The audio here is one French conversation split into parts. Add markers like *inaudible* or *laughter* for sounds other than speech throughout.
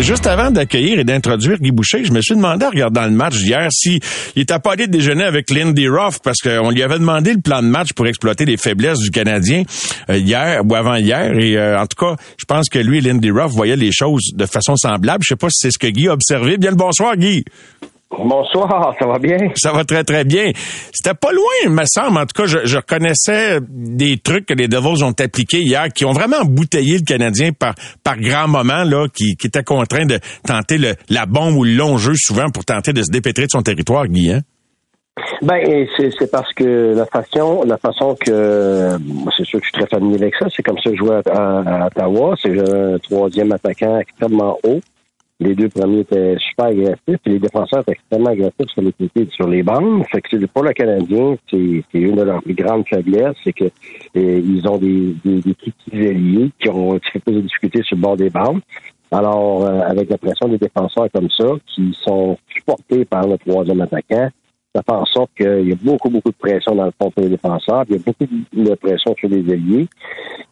Juste avant d'accueillir et d'introduire Guy Boucher, je me suis demandé en regardant le match d'hier si il était pas allé déjeuner avec Lindy Ruff parce qu'on lui avait demandé le plan de match pour exploiter les faiblesses du Canadien euh, hier ou avant-hier. Et euh, en tout cas, je pense que lui et Lindy Ruff voyaient les choses de façon semblable. Je sais pas si c'est ce que Guy a observé. Bien le bonsoir, Guy. Bonsoir, ça va bien? Ça va très, très bien. C'était pas loin, il me semble. En tout cas, je, je reconnaissais des trucs que les Devils ont appliqués hier qui ont vraiment embouteillé le Canadien par, par grands moments, là, qui, qui était contraint de tenter le, la bombe ou le long jeu souvent pour tenter de se dépêtrer de son territoire, Guy, hein? Ben, c'est parce que la façon, la façon que, c'est sûr que je suis très familier avec ça, c'est comme ça que je jouais à, à Ottawa, c'est un troisième attaquant extrêmement haut. Les deux premiers étaient super agressifs, et les défenseurs étaient extrêmement agressifs sur les côtés sur les bandes. Fait que pour le Canadien, c'est une de leurs plus grandes faiblesses, c'est que ils ont des, des, des petits alliés qui ont un petit peu plus de difficultés sur le bord des bandes. Alors, euh, avec la pression des défenseurs comme ça, qui sont supportés par le troisième attaquant, ça fait en sorte qu'il y a beaucoup, beaucoup de pression dans le fond pour les défenseurs, puis il y a beaucoup de pression sur les alliés.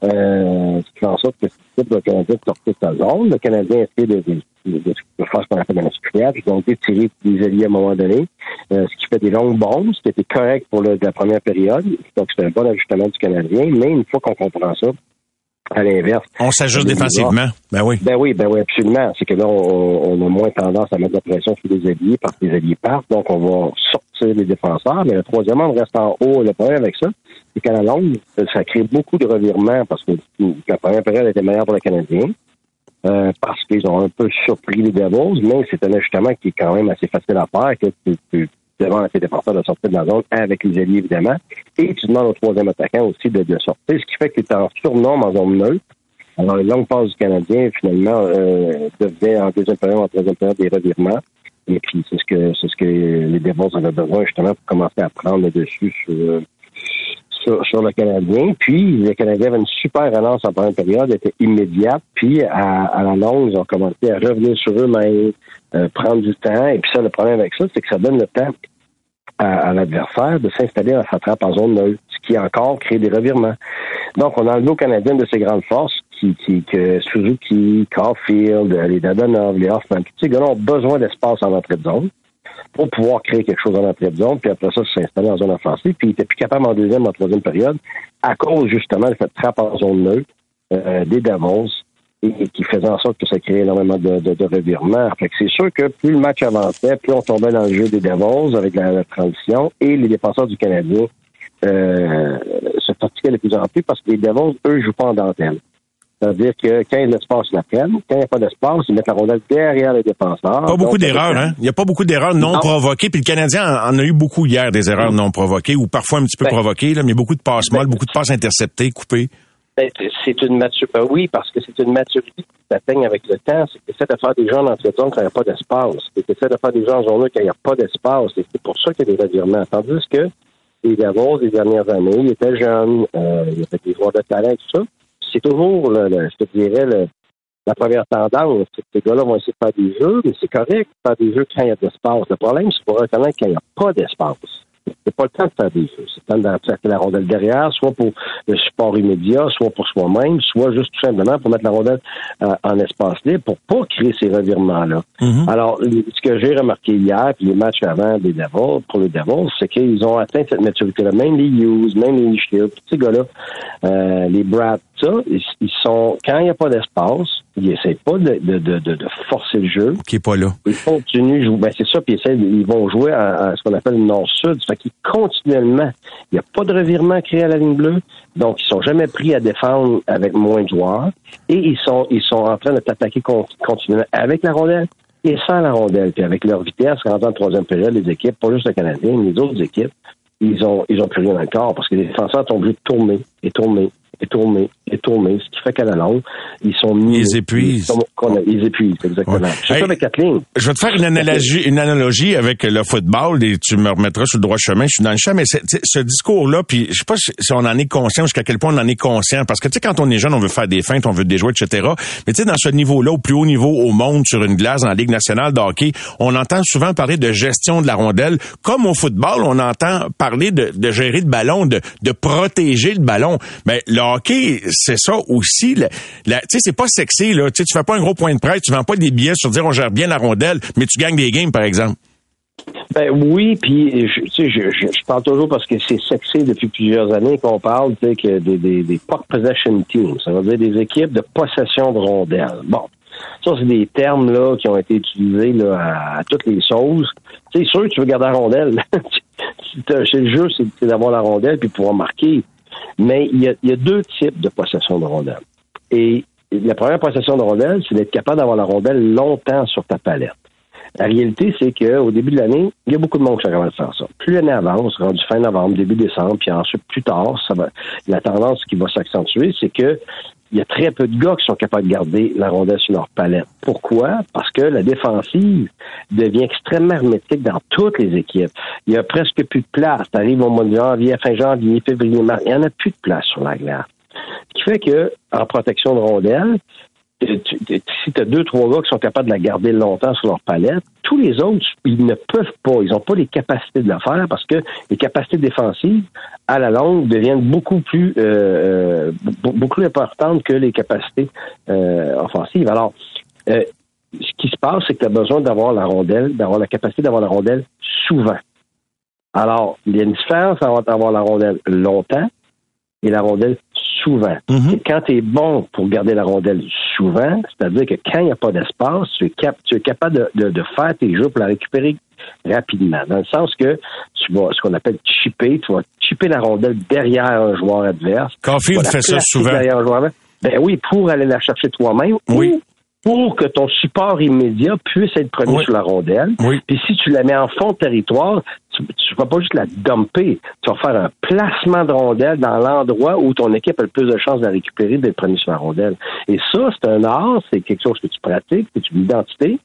Euh, ce qui fait en sorte que le Canadien sortir sa zone. Le Canadien essaie de, de, faire ce qu'on appelle un musculaire, puis donc tirer des alliés à un moment donné, euh, ce qui fait des longues bombes, ce qui était correct pour le, la première période. Donc, c'est un bon ajustement du Canadien, mais une fois qu'on comprend ça, à l'inverse. On s'ajuste défensivement. Ben oui. Ben oui, ben oui, absolument. C'est que là, on, on, a moins tendance à mettre de la pression sur les alliés parce que les alliés partent, donc on va sortir les défenseurs. Mais le troisième, on reste en haut. Le problème avec ça, c'est qu'à la longue, ça crée beaucoup de revirements parce que la première période était meilleure pour le Canadien. Euh, parce qu'ils ont un peu surpris les Devils, mais c'est un ajustement qui est quand même assez facile à faire, que tu, tu devant tes défenseurs de sortir de la zone avec les alliés, évidemment. Et tu demandes au troisième attaquant aussi de, de sortir, ce qui fait que tu es en surnombre en zone neutre. Alors, les longues passes du Canadien, finalement, euh, en deuxième période, en troisième période, des revirements. Et puis, c'est ce que c'est ce que les Devils avaient besoin, justement, pour commencer à prendre le dessus sur, sur, sur, le Canadien. Puis, les Canadiens avaient une super relance en première période, était immédiate. Puis, à, à la longue, ils ont commencé à revenir sur eux-mêmes, euh, prendre du temps. Et puis ça, le problème avec ça, c'est que ça donne le temps à, à l'adversaire de s'installer dans sa trappe en zone neutre, ce qui encore crée des revirements. Donc, on a enlevé aux Canadiens de ces grandes forces, qui, qui, que Suzuki, Caulfield, les Dadonov, les Hoffman, tous ces gars-là ont besoin d'espace en entrée de zone pour pouvoir créer quelque chose en entrée de zone, puis après ça, s'installer en zone offensive. Puis il était plus capable en deuxième, en troisième période, à cause justement de cette trappe en zone neutre euh, des Davos, et qui faisait en sorte que ça créait énormément de, de, de revirements. Fait que c'est sûr que plus le match avançait, plus on tombait dans le jeu des Devils avec la, transition et les défenseurs du Canadien euh, se fatiguaient de plus en plus parce que les Devils, eux, jouent pas en dentelle. C'est-à-dire que quand il y a de l'espace, ils la prennent. Quand il n'y a pas d'espace, ils mettent la rondelle derrière les défenseurs. Pas beaucoup d'erreurs, hein? Il n'y a pas beaucoup d'erreurs non, non, provoquées. Puis le Canadien en, a eu beaucoup hier, des erreurs non provoquées, ou parfois un petit peu ben, provoquées, là, mais beaucoup de passes molles, ben, beaucoup de passes interceptées, coupées. C'est une maturité. Ben oui, parce que c'est une maturité qui s'atteigne avec le temps. C'est que de faire des gens en entrée de zone quand il n'y a pas d'espace. C'est que de faire des gens en zone quand il n'y a pas d'espace. C'est pour ça qu'il y a des revirements. Tandis que les Davos, des dernières années, ils étaient jeunes, euh, il y avait des joueurs de talent et tout ça. C'est toujours, je te dirais, le, la première tendance. Ces gars-là vont essayer de faire des jeux, mais c'est correct de faire des jeux quand il y a de l'espace. Le problème, c'est pour reconnaître qu'il n'y a pas d'espace. C'est pas le temps de faire des jeux. C'est le temps de la rondelle derrière, soit pour le support immédiat, soit pour soi-même, soit juste tout simplement pour mettre la rondelle euh, en espace libre pour pas créer ces revirements-là. Mm-hmm. Alors, ce que j'ai remarqué hier, puis les matchs avant des Devils, pour les Devils, c'est qu'ils ont atteint cette maturité-là. Même les Hughes, même les Shields, tous ces gars-là, euh, les Brad, ça, ils, ils sont, quand il n'y a pas d'espace, ils n'essaient pas de, de, de, de, forcer le jeu. Qui est pas là. Ils continuent, jouer. ben c'est ça, puis ils, vont jouer à, à ce qu'on appelle le nord-sud. Fait qu'ils continuellement, il n'y a pas de revirement créé à la ligne bleue, donc ils sont jamais pris à défendre avec moins de joueurs, et ils sont ils sont en train de t'attaquer continuellement avec la rondelle, Et sans la rondelle, puis avec leur vitesse, rentrant en troisième période, les équipes, pas juste le Canadien, mais les autres équipes, ils ont, ils ont plus rien dans le corps parce que les défenseurs sont obligés de tourner et tourner et tourner et tourner, ce qui fait qu'à la longue, ils sont mis. Ils épuisent. Ils épuisent, exactement. Ouais. Hey, avec Kathleen. Je vais te faire une analogie, une analogie avec le football et tu me remettras sur le droit chemin. Je suis dans le champ, mais ce discours-là, puis je sais pas si on en est conscient, jusqu'à quel point on en est conscient, parce que tu sais, quand on est jeune, on veut faire des feintes, on veut des jouets, etc. Mais tu sais, dans ce niveau-là, au plus haut niveau au monde, sur une glace en Ligue nationale de hockey, on entend souvent parler de gestion de la rondelle. Comme au football, on entend parler de, de gérer le ballon, de, de protéger le ballon. Mais le hockey, c'est ça aussi. Tu sais, c'est pas sexy, là. Tu sais, tu fais pas un gros point de presse, tu vends pas des billets sur dire on gère bien la rondelle, mais tu gagnes des games, par exemple. Ben oui, puis je, je, je, je, parle toujours parce que c'est sexy depuis plusieurs années qu'on parle tu sais, que des, des, des possession teams, ça veut dire des équipes de possession de rondelles. Bon, ça c'est des termes là qui ont été utilisés à toutes les sauces. C'est sûr que tu veux garder la rondelle. *laughs* c'est le jeu, c'est d'avoir la rondelle puis pouvoir marquer. Mais il y, a, deux types de possession de rondelle. Et la première possession de rondelle, c'est d'être capable d'avoir la rondelle longtemps sur ta palette. La réalité, c'est qu'au début de l'année, il y a beaucoup de monde qui sont capables de faire ça. Plus l'année avance, rendu fin novembre, début décembre, puis ensuite plus tard, ça va, la tendance qui va s'accentuer, c'est que il y a très peu de gars qui sont capables de garder la rondelle sur leur palette. Pourquoi? Parce que la défensive devient extrêmement hermétique dans toutes les équipes. Il y a presque plus de place. Tu arrives au mois de janvier, fin janvier, février, mars, il n'y en a plus de place sur la glace. Ce qui fait que, en protection de rondelle, si tu as deux, trois gars qui sont capables de la garder longtemps sur leur palette, tous les autres, ils ne peuvent pas. Ils n'ont pas les capacités de le faire parce que les capacités défensives, à la longue, deviennent beaucoup plus euh, beaucoup plus importantes que les capacités euh, offensives. Alors, euh, ce qui se passe, c'est que tu as besoin d'avoir la rondelle, d'avoir la capacité d'avoir la rondelle souvent. Alors, il y a une différence entre avoir la rondelle longtemps et la rondelle souvent. Mhm. Et quand tu es bon pour garder la rondelle souvent, c'est-à-dire que quand il n'y a pas d'espace, tu, es cap- tu es capable de, de, de faire tes jeux pour la récupérer rapidement. Dans le sens que tu vas, ce qu'on appelle chipper, tu vas chipper la rondelle derrière un joueur adverse. Caulfield fait ça souvent. derrière un joueur adverse. Ben oui, pour aller la chercher toi-même. Oui. ou Pour que ton support immédiat puisse être premier Oui. sur la rondelle. Oui. Puis si tu la mets en fond de territoire, tu ne vas pas juste la dumper. Tu vas faire un placement de rondelle dans l'endroit où ton équipe a le plus de chances de la récupérer, d'être premier sur la rondelle. Et ça, c'est un art, c'est quelque chose que tu pratiques, c'est une identité.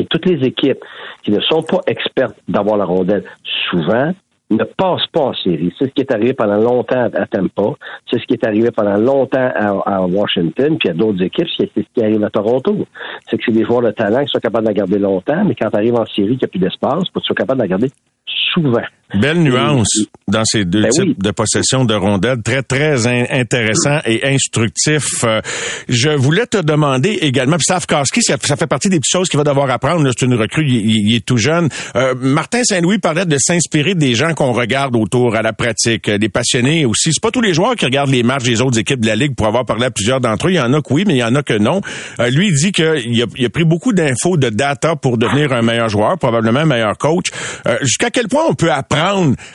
Et toutes les équipes qui ne sont pas expertes d'avoir la rondelle souvent ne passent pas en série. C'est ce qui est arrivé pendant longtemps à Tampa. C'est ce qui est arrivé pendant longtemps à, Washington, puis à d'autres équipes, c'est ce qui arrive à Toronto. C'est que c'est des joueurs de talent qui sont capables de la garder longtemps, mais quand tu arrives en série, qu'il n'y a plus d'espace, tu sois capable de la garder souvent. Belle nuance dans ces deux Ben types oui. de possession de rondelles. Très, très in- intéressant et instructif. Euh, je voulais te demander également, puis Slavkowski, ça, ça fait partie des petites choses qu'il va devoir apprendre. C'est une recrue, il, est tout jeune. Euh, Martin Saint-Louis parlait de s'inspirer des gens qu'on regarde autour à la pratique, euh, des passionnés aussi. C'est pas tous les joueurs qui regardent les matchs des autres équipes de la Ligue pour avoir parlé à plusieurs d'entre eux. Il y en a que oui, mais il y en a que non. Euh, lui, il dit qu'il a, il a pris beaucoup d'infos, de data pour devenir un meilleur joueur, probablement un meilleur coach. Euh, jusqu'à quel point on peut apprendre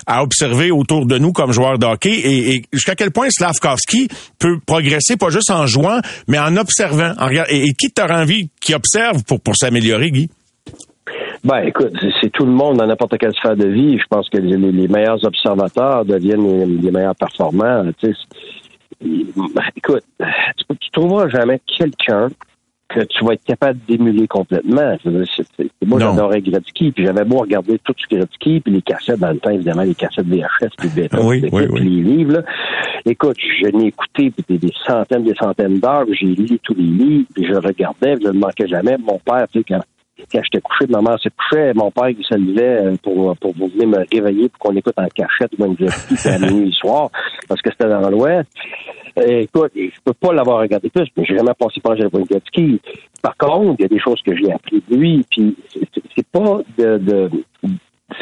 à observer autour de nous comme joueur de hockey et, jusqu'à quel point Slavkovski peut progresser pas juste en jouant, mais en observant. En et, qui t'aura envie qui observe pour, pour s'améliorer, Guy? Ben, écoute, c'est- tout le monde dans n'importe quelle sphère de vie. Je pense que les, meilleurs observateurs deviennent les, meilleurs performants. Écoute, tu, tu trouveras jamais quelqu'un que tu vas être capable d'émuler complètement. C'est- Moi, j'adorais Gretzky, puis j'avais beau regarder tout ce Gretzky, puis les cassettes dans le temps, évidemment, les cassettes VHS, puis Oui, puis oui, puis oui. les livres. Là. Écoute, je n'ai écouté des, des centaines, des centaines d'heures, puis j'ai lu tous les livres, puis je regardais, puis je ne manquais jamais. Mon père, tu sais, quand quand j'étais couché, ma mère se couchait, mon père il se levait euh, pour, pour vous venir me réveiller pour qu'on écoute en cachette puis à *laughs* minuit le soir, parce que c'était dans l'Ouest. Euh, Écoute, je peux pas l'avoir regardé plus, mais j'ai jamais passé par Gretzky. Par contre, il y a des choses que j'ai appris de lui, puis c'est- pas de, de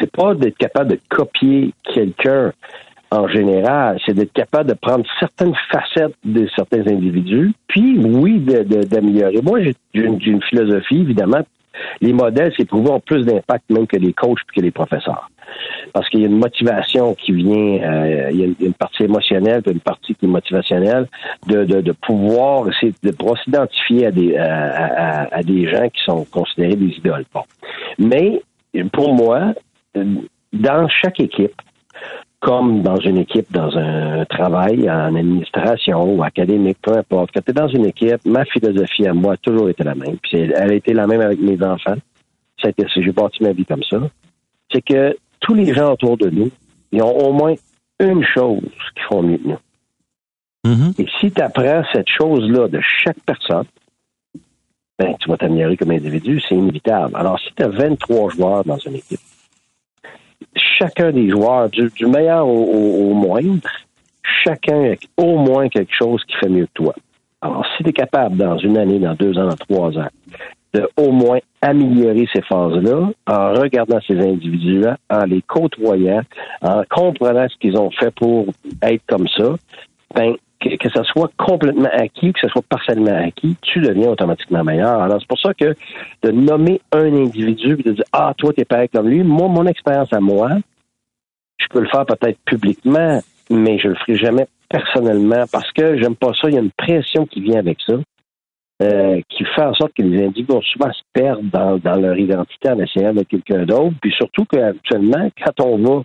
c'est pas d'être capable de copier quelqu'un en général, c'est d'être capable de prendre certaines facettes de certains individus, puis oui, de- de- d'améliorer. Moi, j'ai une, j'ai une philosophie, évidemment, les modèles, c'est prouvé, ont plus d'impact même que les coachs et que les professeurs. Parce qu'il y a une motivation qui vient, euh, il y a une partie émotionnelle, puis une partie qui est motivationnelle, de, pouvoir essayer de s'identifier à des à, des gens qui sont considérés des idoles. Mais pour moi, dans chaque équipe, comme dans une équipe, dans un travail en administration ou académique, peu importe. Quand tu es dans une équipe, ma philosophie à moi a toujours été la même. Puis elle a été la même avec mes enfants. J'ai bâti ma vie comme ça. C'est que tous les gens autour de nous, ils ont au moins une chose qu'ils font mieux que nous. Mm-hmm. Et si tu apprends cette chose-là de chaque personne, ben, tu vas t'améliorer comme individu, c'est inévitable. Alors, si tu as 23 joueurs dans une équipe, chacun des joueurs, du, meilleur au, moindre, chacun a au moins quelque chose qui fait mieux que toi. Alors, si tu es capable, dans une année, dans deux ans, dans trois ans, de au moins améliorer ces phases-là en regardant ces individus-là, en les côtoyant, en comprenant ce qu'ils ont fait pour être comme ça, ben, que, que ce soit complètement acquis ou que ce soit partiellement acquis, tu deviens automatiquement meilleur. Alors, c'est pour ça que de nommer un individu et de dire Ah, toi, t'es pareil comme lui, moi, mon expérience à moi, je peux le faire peut-être publiquement, mais je le ferai jamais personnellement parce que j'aime pas ça. Il y a une pression qui vient avec ça. Euh, qui fait en sorte que les individus vont souvent se perdre dans, dans leur identité en essayant de quelqu'un d'autre. Puis surtout qu'actuellement, quand on va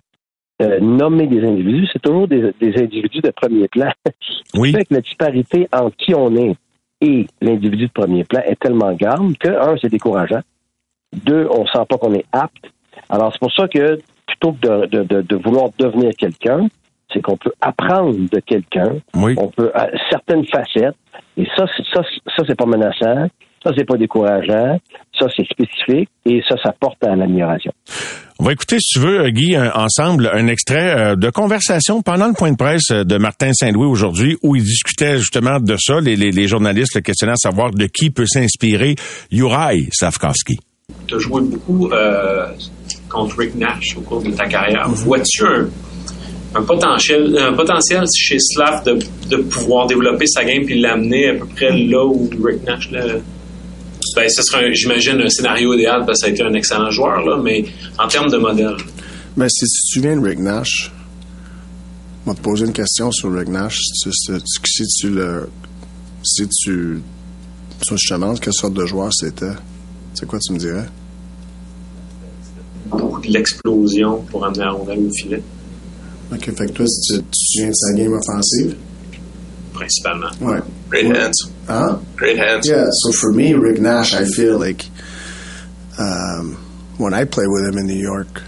euh, nommer des individus, c'est toujours des, individus de premier plan. *laughs* Oui. fait que la disparité entre qui on est et l'individu de premier plan est tellement grande que, un, c'est décourageant. Deux, on sent pas qu'on est apte. Alors, c'est pour ça que plutôt que de, vouloir devenir quelqu'un, c'est qu'on peut apprendre de quelqu'un. On peut, à certaines facettes. Et ça, ça, ça c'est pas menaçant. Ça, c'est pas décourageant. Ça, c'est spécifique. Et ça, ça porte à l'amélioration. On va écouter, si tu veux, Guy, ensemble, un extrait euh, de conversation pendant le point de presse de Martin Saint-Louis aujourd'hui, où il discutait justement de ça, les, les, journalistes le questionnaient à savoir de qui peut s'inspirer Juraj Slavkovski. Tu as joué beaucoup euh, contre Rick Nash au cours de ta carrière. Mhm. Vois-tu un, potentiel, un potentiel chez Slav de, de pouvoir développer sa game puis l'amener à peu près là où Rick Nash l'a ben, ce serait, j'imagine, un scénario idéal parce que ça a été un excellent joueur, là, mais en termes de modèle. Ben, si tu te souviens de Rick Nash, on va te poser une question sur Rick Nash. Si tu, si tu le. Si tu. Si je te demande quelle sorte de joueur c'était, c'est quoi tu me dirais? Beaucoup de l'explosion pour amener la rondelle au filet. Ok, fait que toi, si tu, tu te souviens de sa game offensive? Principalement. Ouais. Great hands. Huh? Great hands. Yeah. So for me, Rick Nash, I feel like um, when I played with him in New York,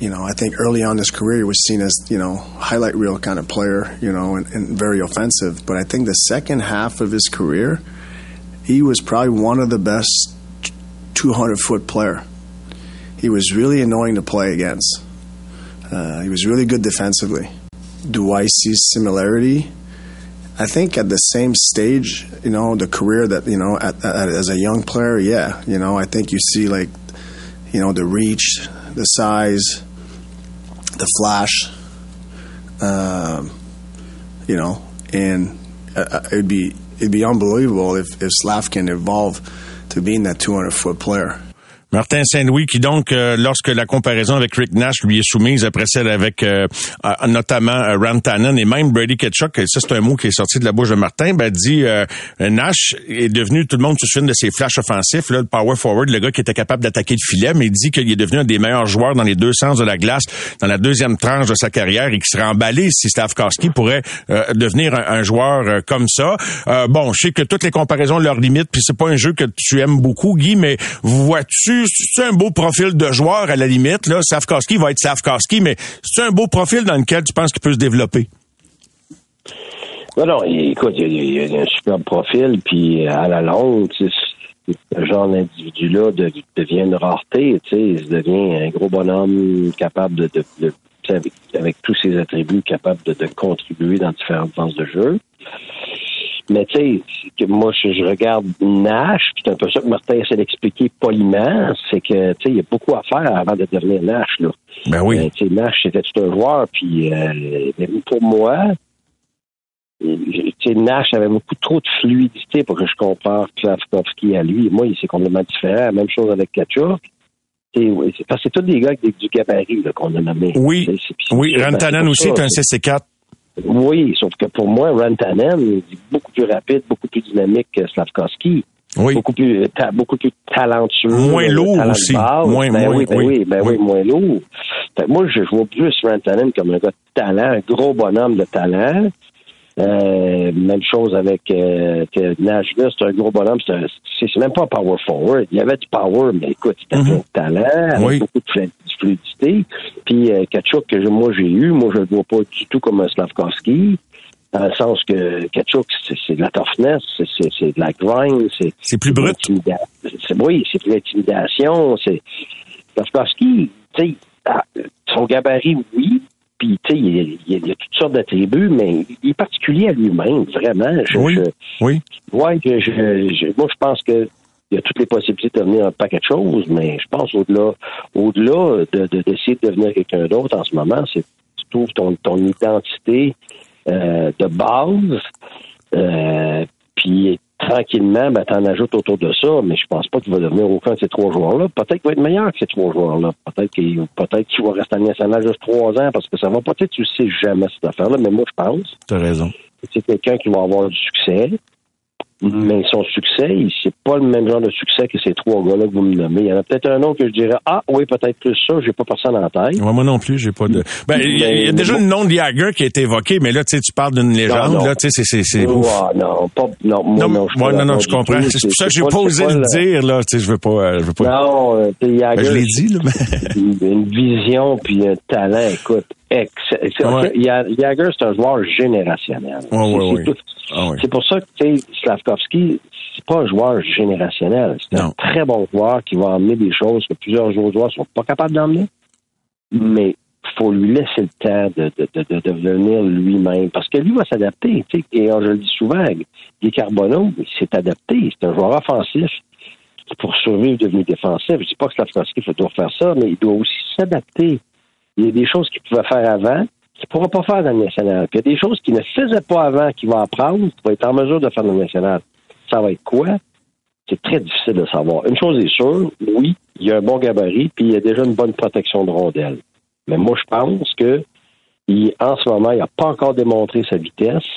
you know, I think early on in his career he was seen as you know highlight reel kind of player, you know, and, and very offensive. But I think the second half of his career, he was probably one of the best 200 foot player. He was really annoying to play against. Uh, he was really good defensively. Do I see similarity? I think at the same stage, you know, the career that you know, at, at, as a young player, yeah, you know, I think you see like, you know, the reach, the size, the flash, um, you know, and uh, uh it'd be it'd be unbelievable if if Slav can evolve to being that 200 foot player. Martin Saint-Louis qui donc, euh, lorsque la comparaison avec Rick Nash lui est soumise après celle avec euh, notamment euh, Rantanen et même Brady Ketchuk, et ça c'est un mot qui est sorti de la bouche de Martin, ben dit Nash est devenu, tout le monde se souvient de ses flashs offensifs, le power forward, le gars qui était capable d'attaquer le filet, mais il dit qu'il est devenu un des meilleurs joueurs dans les deux sens de la glace dans la deuxième tranche de sa carrière et qu'il serait emballé si Stavkowski pourrait devenir un, joueur comme ça. bon, je sais que toutes les comparaisons leur limitent, puis c'est pas un jeu que tu aimes beaucoup, Guy, mais vois-tu c'est un beau profil de joueur à la limite. Là, va être Safkowski, mais c'est un beau profil dans lequel tu penses qu'il peut se développer? Non, non, écoute, il y, a, un super profil, puis à la longue, ce genre d'individu-là devient une rareté, tu sais, il devient un gros bonhomme capable de, avec, tous ses attributs, capable de, contribuer dans différentes phases de jeu. Mais tu sais, que moi, je, je regarde Nash, c'est un peu ça que Martin essaie d'expliquer poliment, c'est que tu sais, il y a beaucoup à faire avant de devenir Nash. Là. Ben oui. Euh, tu sais, Nash, c'était tout un joueur, puis euh, pour moi, Nash avait beaucoup trop de fluidité pour que je compare Slavkovski à lui. Moi, c'est complètement différent. Même chose avec Kachuk. Parce que c'est tous des gars avec du gabarit qu'on a nommé. Oui, oui. Rantanen aussi est un CC4. Oui, sauf que pour moi, Rantanen est beaucoup plus rapide, beaucoup plus dynamique que Slavkovski. Oui. Beaucoup plus, beaucoup plus talentueux. Moins lourd aussi. Moins, ben moins, oui, ben oui. oui, ben oui, moins lourd. moi, je vois plus Rantanen comme un gars de talent, un gros bonhomme de talent. Euh, même chose avec euh, Nashville, c'est un gros bonhomme, c'est, c'est même pas un power forward. Il y avait du power, mais écoute, c'était Mhm. plein de talent, avec Oui. beaucoup de flu- fluidité. Puis euh, Kachuk, que je- moi j'ai eu, moi je le vois pas du tout comme un Slavkovski. Dans le sens que Kachuk, c'est, de la toughness, c'est, de la grind, c'est, C'est plus brut. oui, c'est de l'intimidation. C'est Slavkovski, tu sais, ah, son gabarit, oui. Puis, tu sais, il, y a- il il y a toutes sortes d'attributs, mais il est particulier à lui-même, vraiment. Je, Oui. je- Oui. ouais, que je, je- moi, je pense que il y a toutes les possibilités de devenir un paquet de choses, mais je pense au-delà, au-delà de, de- d'essayer de devenir quelqu'un d'autre en ce moment, c'est tu trouves ton, ton identité euh, de base, euh, puis tranquillement, ben, t'en ajoutes autour de ça, mais je pense pas qu'il va devenir aucun de ces trois joueurs-là. Peut-être qu'il va être meilleur que ces trois joueurs-là. Peut-être qu'il peut-être qu'il va rester en national juste trois ans parce que ça va peut-être, tu sais jamais cette affaire-là, mais moi, je pense T'as raison. que c'est quelqu'un qui va avoir du succès. Mais son succès, c'est pas le même genre de succès que ces trois gars-là que vous me nommez. Il y en a peut-être un autre que je dirais, ah oui, peut-être plus ça, j'ai pas personne en tête. Ouais, moi non plus, j'ai pas de. Ben, il y, a- il y a déjà le nom de Jagger qui a été évoqué, mais là, tu sais, tu parles d'une légende, non. là, tu sais, c'est, c'est. Ah, non, pas, non, moi, Non, non, je pas non, non, je comprends. C'est pour ça que j'ai pas- osé le dire, là, tu sais, je veux pas, euh, je veux pas. Non, euh, Jagger, Ben, je l'ai dit, là, mais. une, *laughs* une vision puis un talent, écoute, ex- Ouais. Jagger, c'est un joueur générationnel. Ouais, C'est- Ah. C'est pour ça que, Slavkovski, c'est pas un joueur générationnel. C'est un très bon joueur qui va emmener des choses que plusieurs autres joueurs sont pas capables d'emmener. Mais faut lui laisser le temps de, de, de, de devenir lui-même. Parce que lui va s'adapter. Tu sais, et euh, je le dis souvent, Guy Carbonneau, il s'est adapté. C'est un joueur offensif qui, pour survivre, est devenu défensif. Je dis pas que Slavkovski doit faire ça, mais il doit aussi s'adapter. Il y a des choses qu'il pouvait faire avant qu'il ne pourra pas faire dans le national. Puis il y a des choses qu'il ne faisait pas avant qu'il va apprendre, qu'il va être en mesure de faire dans le national. Ça va être quoi? C'est très difficile de savoir. Une chose est sûre, oui, il y a un bon gabarit, puis il y a déjà une bonne protection de rondelle. Mais moi, je pense que en ce moment, il n'a pas encore démontré sa vitesse.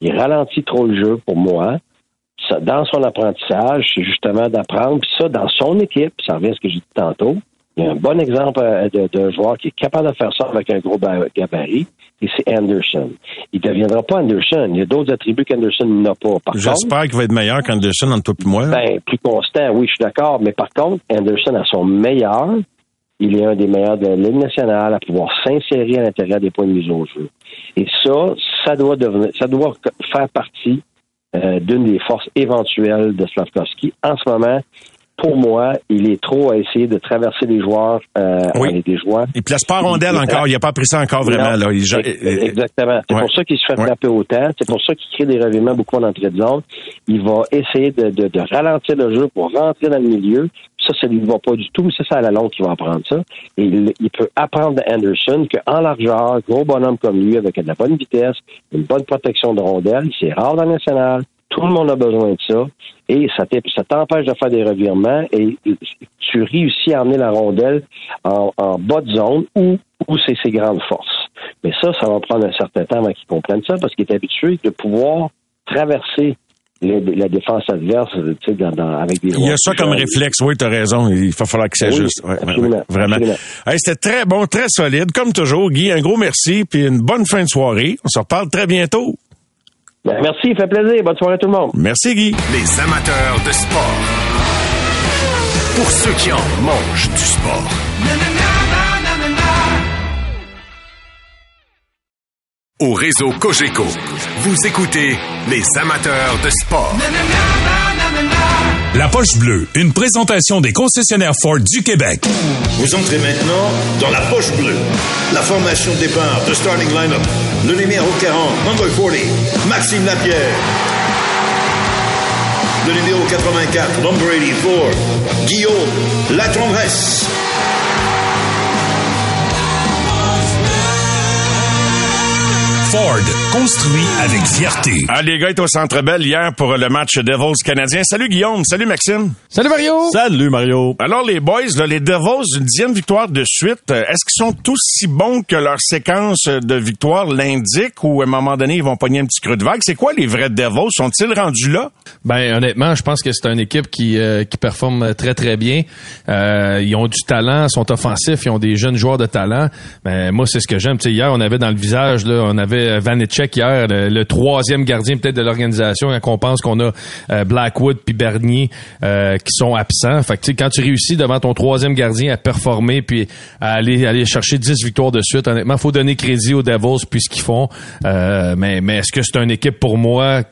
Il ralentit trop le jeu pour moi. Dans son apprentissage, c'est justement d'apprendre. Puis ça, dans son équipe, ça revient à ce que j'ai dit tantôt, il y a un bon exemple euh, de- d'un joueur qui est capable de faire ça avec un gros ba- gabarit, et c'est Anderson. Il ne deviendra pas Anderson. Il y a d'autres attributs qu'Anderson n'a pas. Par contre, J'espère qu'il va être meilleur qu'Anderson entre toi et moi. ben, plus constant, oui, je suis d'accord. Mais par contre, Anderson, à son meilleur, il est un des meilleurs de la Ligue nationale à pouvoir s'insérer à l'intérieur des points de mise au jeu. Et ça, ça doit devenir, ça doit faire partie euh, d'une des forces éventuelles de Slavkovski. En ce moment, pour moi, il est trop à essayer de traverser les joueurs euh, Oui. avec des joueurs. Il place pas rondelle encore. Il a pas pris ça encore vraiment, Non, là. Il, Exactement. C'est Ouais. pour ça qu'il se fait Ouais. frapper autant. C'est pour ça qu'il crée des revirements beaucoup en entrée de zone. Il va essayer de, de, de ralentir le jeu pour rentrer dans le milieu. Ça, ça lui va pas du tout. Ça, c'est à la longue qu'il va apprendre ça. Et il, il peut apprendre de Anderson qu'en largeur, gros bonhomme comme lui, avec de la bonne vitesse, une bonne protection de rondelle, c'est rare dans le national. Tout le monde a besoin de ça. Et ça ça t'empêche de faire des revirements et tu réussis à emmener la rondelle en, en bas de zone où, où c'est ses grandes forces. Mais ça, ça va prendre un certain temps avant qu'il comprenne ça parce qu'il est habitué de pouvoir traverser les- la défense adverse tu sais, dans- dans- avec des Il y a ça comme réflexe, oui, tu as raison. Il va falloir Oui. Ouais, ouais, absolument, ouais, vraiment. Hey, C'était très bon, très solide, comme toujours. Guy, un gros merci, puis une bonne fin de soirée. On se reparle très bientôt. Ben, merci, fait plaisir. Bonne soirée à tout le monde. Merci, Guy. Les amateurs de sport. Pour ceux qui en mangent du sport. Au réseau Cogeco, vous écoutez les amateurs de sport. La poche bleue, une présentation des concessionnaires Ford du Québec. Vous entrez maintenant dans la poche bleue. La formation de départ de starting lineup. Le numéro 40, number 40, Maxime Lapierre. Le numéro 84, number 84, Guillaume Latendresse. Ford, construit avec fierté. Ah, les gars étaient au Centre Bell hier pour le match Devils canadien. Salut Guillaume, salut Maxime. Salut Mario. Salut Mario. Alors les boys, là, les Devils, une dixième victoire de suite. Est-ce qu'ils sont aussi bons que leur séquence de victoire l'indique ou à un moment donné ils vont pogner un petit creux de vague? C'est quoi les vrais Devils? Sont-ils rendus là? Ben honnêtement, je pense que c'est une équipe qui euh, qui performe très très bien. Euh, ils ont du talent, sont offensifs, ils ont des jeunes joueurs de talent. Ben moi c'est ce que j'aime. Tu sais, hier on avait dans le visage là, on avait Vanetchek hier, le, le troisième gardien peut-être de l'organisation. Quand on pense qu'on a euh, Blackwood puis Bernier euh, qui sont absents. Fait que quand tu réussis devant ton troisième gardien à performer puis à aller aller chercher 10 victoires de suite, honnêtement, faut donner crédit aux Devils puis ce qu'ils font. Euh, mais mais est-ce que c'est une équipe pour moi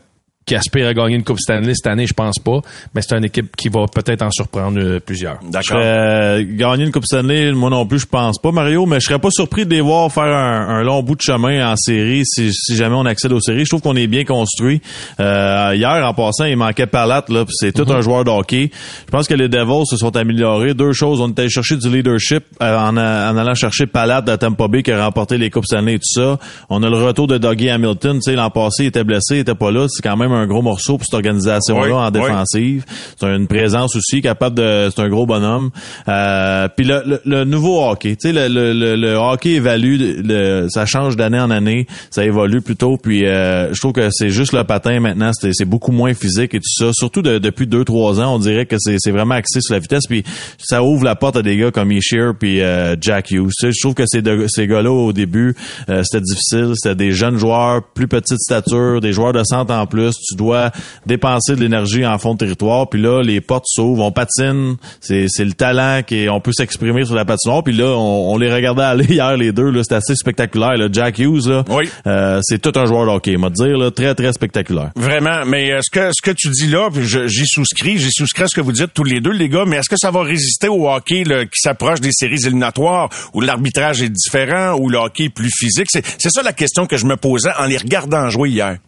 qui aspire à gagner une Coupe Stanley cette année, je pense pas. Mais c'est une équipe qui va peut-être en surprendre euh, plusieurs. D'accord. Euh, gagner une Coupe Stanley, moi non plus, je pense pas, Mario, mais je serais pas surpris de les voir faire un, un long bout de chemin en série si, si jamais on accède aux séries. Je trouve qu'on est bien construit. Euh, hier, en passant, il manquait Palat, là, puis c'est tout un joueur de hockey. Je pense que les Devils se sont améliorés. Deux choses, on était chercher du leadership euh, en, a- en allant chercher Palat de Tampa Bay qui a remporté les Coupes Stanley et tout ça. On a le retour de Dougie Hamilton. Tu sais, l'an passé, il était blessé, il était pas là. C'est quand même un gros morceau pour cette organisation-là Oui, en oui. défensive. C'est une présence aussi capable de. C'est un gros bonhomme. Euh, Puis le, le, le nouveau hockey, tu sais, le, le, le, le hockey évalue, le, ça change d'année en année, ça évolue plutôt. Puis euh, je trouve que c'est juste le patin maintenant, c'est c'est beaucoup moins physique et tout ça. Surtout de- depuis deux trois ans, on dirait que c'est c'est vraiment axé sur la vitesse. Puis ça ouvre la porte à des gars comme Ishir puis euh, Jack Hughes. Tu sais, je trouve que ces, ces gars-là au début, euh, c'était difficile. C'était des jeunes joueurs, plus petite stature, des joueurs de centre en plus. Tu dois dépenser de l'énergie en fond de territoire. Puis là, les portes s'ouvrent, on patine. C'est c'est le talent qui on peut s'exprimer sur la patinoire. Puis là, on, on les regardait *laughs* aller hier les deux. là C'était assez spectaculaire. Là. Jack Hughes, là, Oui. euh, c'est tout un joueur de hockey. M'a dire là, très très spectaculaire. Vraiment, mais euh, ce que ce que tu dis là, j'y souscris, j'y souscris à ce que vous dites tous les deux, les gars, mais est-ce que ça va résister au hockey là, qui s'approche des séries éliminatoires, où l'arbitrage est différent, où le hockey est plus physique? C'est c'est ça la question que je me posais en les regardant jouer hier.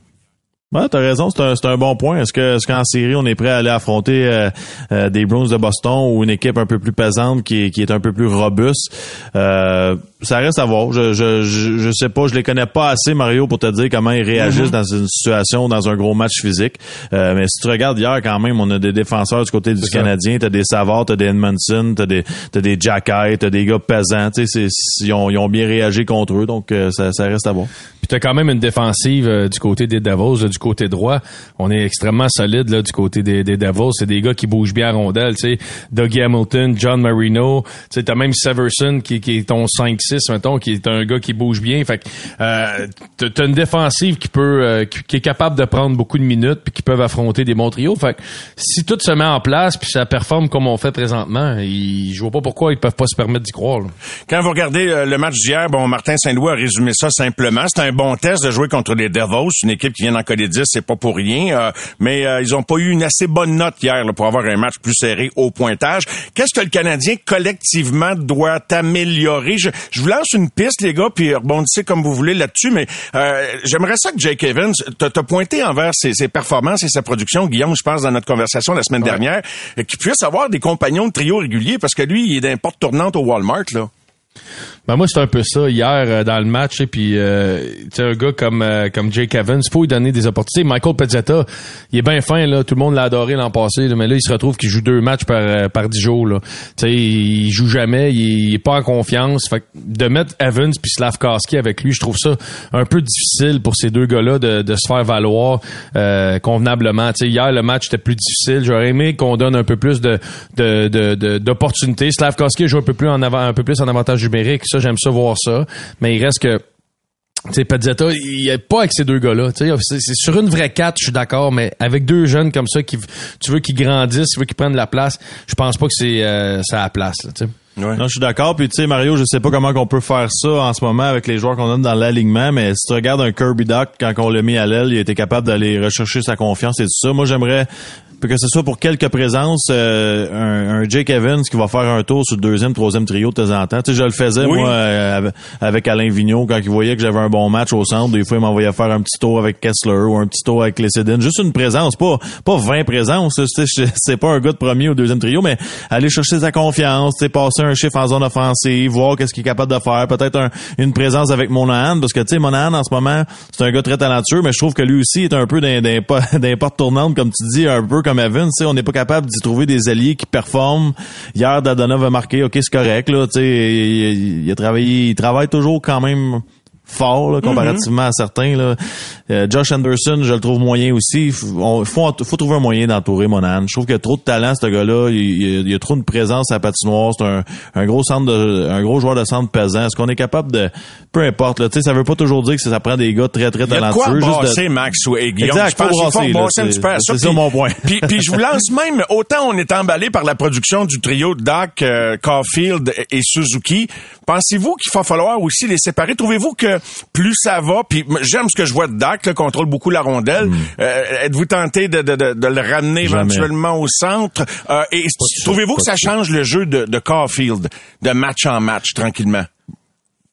Ouais, t'as raison, c'est un, c'est un bon point. Est-ce que, est-ce qu'en série, on est prêt à aller affronter euh, euh, des Bruins de Boston ou une équipe un peu plus pesante qui est, qui est un peu plus robuste? Euh, ça reste à voir. Je, je, je, je sais pas, je les connais pas assez, Mario, pour te dire comment ils réagissent dans une situation, dans un gros match physique. Euh, mais si tu regardes hier, quand même, on a des défenseurs du côté du Canadien. T'as des Savard, t'as des Edmondson, t'as des, t'as des Jacky, t'as des gars pesants. Tu sais, c'est- ils ont, ils ont bien réagi contre eux, donc euh, ça, ça reste à voir. Puis t'as quand même une défensive euh, du côté des Devils, là, du côté droit. On est extrêmement solide là du côté des, des Devils. C'est des gars qui bougent bien à rondelle. Tu sais, Dougie Hamilton, John Marino. Tu sais, t'as même Severson qui, qui est ton 5-6 mettons, qui est un gars qui bouge bien. Fait que euh, t'as- une défensive qui peut, euh, qui, est capable de prendre beaucoup de minutes puis qui peuvent affronter des bons trios. Fait que si tout se met en place puis ça performe comme on fait présentement, ils, je vois pas pourquoi ils peuvent pas se permettre d'y croire. Quand vous regardez euh, le match d'hier, bon, Martin Saint-Louis a résumé ça simplement. C'est un bon test de jouer contre les Devils, une équipe qui vient d'en coller 10, c'est pas pour rien. euh, mais euh, ils ont pas eu une assez bonne note hier là, pour avoir un match plus serré au pointage. Qu'est-ce que le Canadien collectivement doit améliorer? Je, je vous lance une piste, les gars, puis rebondissez comme vous voulez là-dessus, mais euh, j'aimerais ça que Jake Evans, t'as pointé envers ses, ses performances et sa production, Guillaume, je pense, dans notre conversation la semaine dernière, euh, qu'il puisse avoir des compagnons de trio réguliers, parce que lui, il est d'un porte tournante au Walmart, là. Ben moi c'est un peu ça hier euh, dans le match et puis euh, un gars comme euh, comme Jake Evans, faut lui donner des opportunités. Michael Pezzetta, il est bien fin là, tout le monde l'a adoré l'an passé, là, mais là il se retrouve qu'il joue deux matchs par euh, par dix jours là. Tu sais il joue jamais, il, est pas en confiance. Fait que de mettre Evans puis Slavkowski avec lui, je trouve ça un peu difficile pour ces deux gars-là de, de se faire valoir euh, convenablement. Tu sais hier le match était plus difficile. J'aurais aimé qu'on donne un peu plus de de de- de- d'opportunités. Slavkowski joue un peu plus en avant, un peu plus en avantage numérique. Ça j'aime ça voir ça, mais il reste que tu sais, Pezzetta, il est pas avec ces deux gars-là. Tu sais, c'est sur une vraie 4, je suis d'accord, mais avec deux jeunes comme ça, qui, tu veux qu'ils grandissent, tu veux qu'ils prennent la place, je pense pas que c'est euh, ça à la place. Là, tu sais. Non, je suis d'accord. Puis tu sais, Mario, je sais pas comment on peut faire ça en ce moment avec les joueurs qu'on a dans l'alignement, mais si tu regardes un Kirby Duck, quand on l'a mis à l'aile, il a été capable d'aller rechercher sa confiance et tout ça. Moi, j'aimerais que ce soit pour quelques présences, euh, un, un, Jake Evans qui va faire un tour sur le deuxième, troisième trio de temps en temps. Tu sais, je le faisais, moi, euh, avec Alain Vigneault, quand il voyait que j'avais un bon match au centre. Des fois, il m'envoyait faire un petit tour avec Kessler ou un petit tour avec Lessedin. Juste une présence, pas pas 20 présences. *laughs* C'est pas un gars de premier ou deuxième trio, mais aller chercher sa confiance, tu sais, passer un chiffre en zone offensive, voir qu'est-ce qu'il est capable de faire. Peut-être une présence avec Monahan, parce que, tu sais, Monahan, en ce moment, c'est un gars très talentueux, mais je trouve que lui aussi est un peu d'un *laughs* porte tournante, comme tu dis, un peu comme. On n'est pas capable d'y trouver des alliés qui performent. Hier, Dadonov a marqué, ok, c'est correct. Là, il, il, a travaillé, il travaille toujours quand même fort là, comparativement à certains. Là. Euh, Josh Anderson, je le trouve moyen aussi. Il faut, faut, trouver un moyen d'entourer Monahan. Je trouve qu'il y a trop de talent, ce gars-là. Il, y a trop de présence à la patinoire. C'est un, un, gros centre de, un gros joueur de centre pesant. Est-ce qu'on est capable de... Peu importe. Là, ça veut pas toujours dire que ça prend des gars très, très talentueux. Il y a quoi de... Max ou Guillaume? Exact, brasser, faut brasser C'est ça, mon point. puis, puis je vous lance même, autant on est emballé par la production du trio Doc, euh, Caulfield et Suzuki, pensez-vous qu'il va falloir aussi les séparer? Trouvez-vous que plus ça va, puis j'aime ce que je vois de Dak, là, contrôle beaucoup la rondelle. Euh, êtes-vous tenté de, de, de, de, le ramener éventuellement au centre? Euh, et trouvez-vous que ça change le jeu de, de Caulfield, de match en match, tranquillement?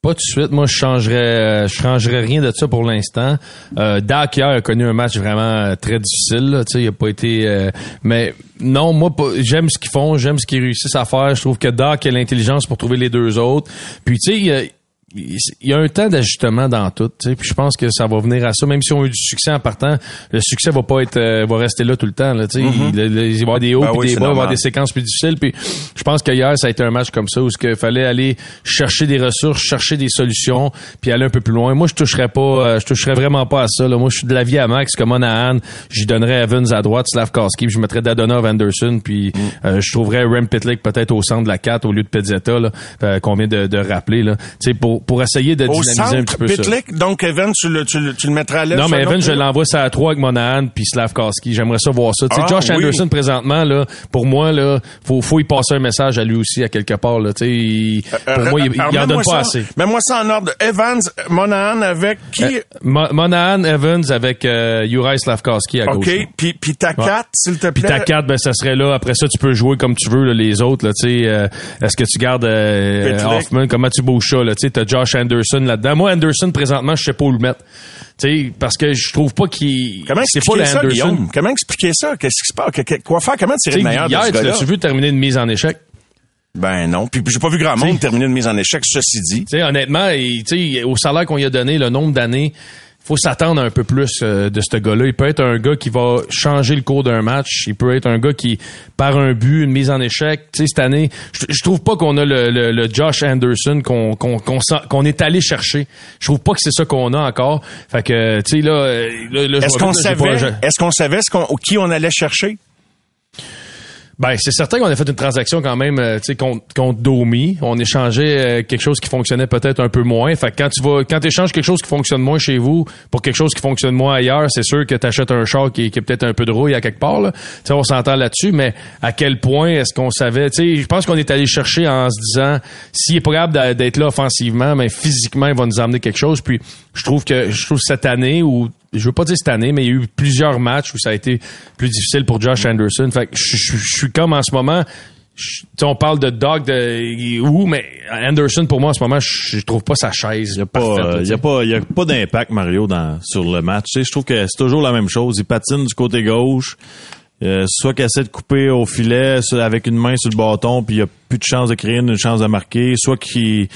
Pas tout de suite. Moi, je changerais, je changerais rien de ça pour l'instant. Euh, hier a connu un match vraiment très difficile. Là, il a pas été. mais non, moi, j'aime ce qu'ils font, j'aime ce qu'ils réussissent à faire. Je trouve que Dak a l'intelligence pour trouver les deux autres. Puis tu sais, il y a un temps d'ajustement dans tout, tu sais, puis je pense que ça va venir à ça, même si on a eu du succès en partant, le succès va pas être, euh, va rester là tout le temps, là, tu sais, il, va y avoir des hauts Ben puis oui, des bas, il va y avoir des séquences plus difficiles, puis je pense qu'hier ça a été un match comme ça où ce qu'il fallait aller chercher des ressources, chercher des solutions, puis aller un peu plus loin. Moi, je toucherais pas, euh, je toucherais vraiment pas à ça, là. Moi, je suis de l'avis à Max comme Monahan, j'y donnerais Evans à droite, Slavkowski, puis je mettrais Dadonov Anderson, puis Mm. euh, je trouverais Rem Pitlick peut-être au centre de la 4 au lieu de Pezzetta, là, euh, qu'on vient de, de rappeler, là. Tu sais, pour pour essayer de Au dynamiser un petit centre, peu ça. Donc Evan, tu le, tu le, tu le mettrais à l'aise? Non, mais Evan, je l'envoie ça à 3 avec Monahan puis Slavkowski. J'aimerais ça voir ça. Ah, Josh oui. Anderson, présentement, là, pour moi, là, faut, faut y passer un message à lui aussi, à quelque part, là. Tu il- pour Euh, moi, il, en donne pas ça- assez. Mets-moi ça en ordre. Evans, Monahan avec qui? Euh, Mo- Monahan, Evans avec euh, Uri Slavkowski à gauche. OK. Puis, puis ta 4, s'il te plaît. Puis ta 4, ben, ça serait là. Après ça, tu peux jouer comme tu veux, là, les autres, là, tu sais. euh, est-ce que tu gardes euh. Hoffman? Comment tu bouges ça, là? Tu sais, Josh Anderson là-dedans. Moi, Anderson, présentement, je sais pas où le mettre. Parce que je trouve pas qu'il... Comment pas expliquer ça, Anderson. Guillaume? Comment expliquer ça? Qu'est-ce qui se passe? Que- quoi faire? Comment tirer le meilleur de ce tu vu terminer une mise en échec? Ben non. Puis, j'ai pas vu grand monde terminer une mise en échec, ceci dit. Honnêtement, au salaire qu'on lui a donné, le nombre d'années, faut s'attendre un peu plus euh, de ce gars-là. Il peut être un gars qui va changer le cours d'un match. Il peut être un gars qui, par un but, une mise en échec, tu sais, cette année, je, je trouve pas qu'on a le, le- le Josh Anderson qu'on est allé chercher. Je trouve pas que c'est ça qu'on a encore. Fait que, tu sais, là, là, là, je Est-ce qu'on savait, est-ce qu'on savait ce qu'on, qui on allait chercher? Ben, c'est certain qu'on a fait une transaction quand même, euh, tu sais, contre, contre Domi. On échangeait euh, quelque chose qui fonctionnait peut-être un peu moins. Fait que quand tu vas, quand échanges quelque chose qui fonctionne moins chez vous pour quelque chose qui fonctionne moins ailleurs, c'est sûr que tu achètes un char qui, qui est peut-être un peu de rouille à quelque part. Là. Tu sais, on s'entend là-dessus, mais à quel point est-ce qu'on savait, tu sais, je pense qu'on est allé chercher en se disant, s'il est capable d'être là offensivement, mais physiquement, il va nous amener quelque chose. Puis, je trouve que, je trouve cette année où je veux pas dire cette année, mais il y a eu plusieurs matchs où ça a été plus difficile pour Josh Anderson. Fait que je, je- je suis comme en ce moment. je- on parle de dog de où, mais Anderson pour moi en ce moment, je, je trouve pas sa chaise. Il y a pas, il y a pas, il y a pas d'impact Mario dans sur le match. Tu sais, je trouve que c'est toujours la même chose. Il patine du côté gauche, euh, soit qu'il essaie de couper au filet avec une main sur le bâton, puis il y a plus de chance de créer une chance de marquer, soit qu'il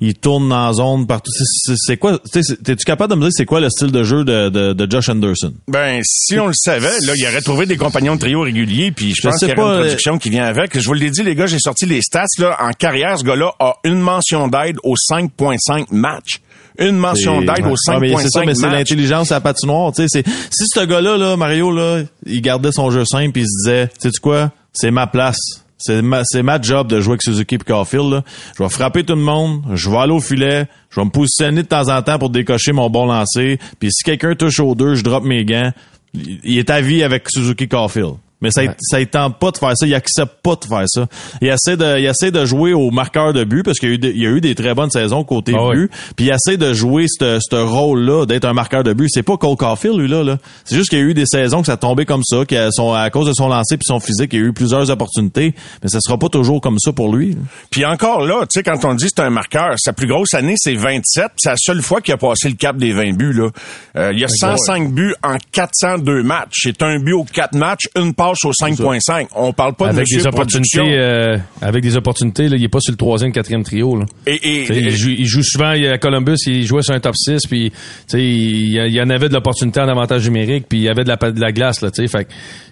il tourne dans la zone partout. C'est- quoi T'es-tu capable de me dire c'est quoi le style de jeu de, de, de Josh Anderson? Ben, si on le savait, là, il aurait trouvé des compagnons de trio réguliers, puis je, Je pense qu'il y aurait pas, une euh, production qui vient avec. Je vous l'ai dit, les gars, j'ai sorti les stats, là. En carrière, ce gars-là a une mention d'aide aux 5.5 matchs. Une mention d'aide ouais. aux Ouais, mais c'est ça, 5.5 mais c'est l'intelligence à la patinoire. Tu sais, c'est si ce gars-là, là, Mario, là, il gardait son jeu simple, puis il se disait, sais tu quoi, c'est ma place. C'est ma, c'est ma job de jouer avec Suzuki et Caulfield. Là. Je vais frapper tout le monde, je vais aller au filet, je vais me positionner de temps en temps pour décocher mon bon lancer. Puis si quelqu'un touche aux deux, je drop mes gants. Il il est à vie avec Suzuki Caulfield. Mais ça, Ouais. ça il tente pas de faire ça, il accepte pas de faire ça. Il essaie de, il essaie de jouer au marqueur de but parce qu'il y a eu, des- il y a eu des très bonnes saisons côté Ah but. Puis il essaie de jouer ce ce rôle-là d'être un marqueur de but. C'est pas Cole Caulfield lui là. là. C'est juste qu'il y a eu des saisons que ça tombait comme ça, qu'à son à cause de son lancer puis son physique, il y a eu plusieurs opportunités. Mais ça sera pas toujours comme ça pour lui. Puis encore là, tu sais, quand on dit c'est un marqueur, sa plus grosse année, c'est 27. puis C'est la seule fois qu'il a passé le cap des 20 buts. Là. Euh, il y a 105 buts en 402 matchs. C'est un but aux 4 matchs, une passe aux 5.5. On parle pas de avec monsieur des opportunités, euh, avec des opportunités, là, il est pas sur le troisième, quatrième trio. Là. Et, et- Tu sais, il, joue, il joue souvent il- à Columbus, il jouait sur un top 6, puis il, y a- il y en avait de l'opportunité en avantage numérique, puis il y avait de la, de la glace. Là, fait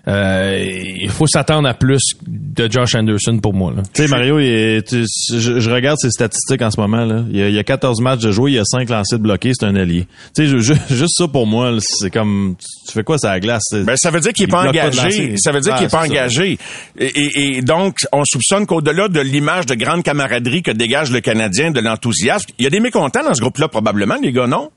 euh, il faut s'attendre à plus de Josh Anderson pour moi. Là. Tu sais, Mario, il est- tu- je, je regarde ses statistiques en ce moment. Là. Il, y a, il y a 14 matchs de jouer, il y a 5 lancers de bloqués, c'est un allié. Tu sais, juste ça pour moi, là, c'est comme... Tu fais quoi, ça la glace? Ben, ça veut dire qu'il est Il pas engagé. ça veut dire Ah, qu'il est pas ça. engagé. Et, et- et donc, on soupçonne qu'au-delà de l'image de grande camaraderie que dégage le Canadien, de l'enthousiasme, il y a des mécontents dans ce groupe-là, probablement, les gars, non?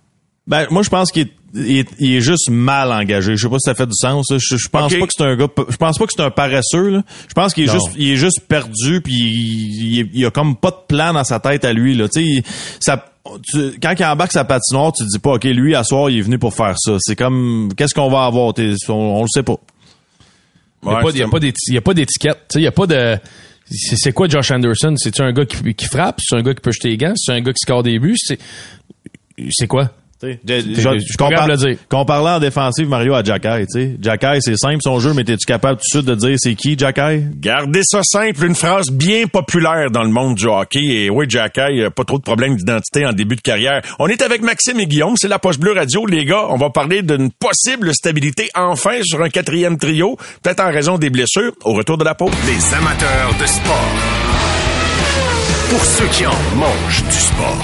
Ben, moi, je pense qu'il est, il est, il est juste mal engagé. Je sais pas si ça fait du sens. là. Je, je pense pas que c'est un gars. Je pense pas que c'est un paresseux. Là. Je pense qu'il est Non. juste, il est juste perdu. Puis il, il, il a comme pas de plan dans sa tête à lui. Là. Tu sais, il- ça, tu- quand il embarque sa patinoire, tu te dis pas, ok, lui à soir, il est venu pour faire ça. C'est comme, qu'est-ce qu'on va avoir? T'es- on, on le sait pas. Il n'y a, Ouais, pas- d'étiquette. Tu sais, Il y a pas de. C'est c'est quoi Josh Anderson? C'est-tu un gars qui, qui frappe? C'est un gars qui peut jeter les gants? C'est un gars qui score des buts? C'est c'est quoi? Je, je capable de le dire. Comparant en défensive, Mario à Jacky, tu sais. Jacky, c'est simple son jeu, mais es-tu capable tout de suite de dire c'est qui Jacky? Gardez ça simple, une phrase bien populaire dans le monde du hockey. Et oui, Jack Hay, euh, pas trop de problèmes d'identité en début de carrière. On est avec Maxime et Guillaume, c'est la Poche Bleue Radio. Les gars, on va parler d'une possible stabilité enfin sur un quatrième trio, peut-être en raison des blessures. Au retour de la pause. Les amateurs de sport. Pour ceux qui en mangent du sport.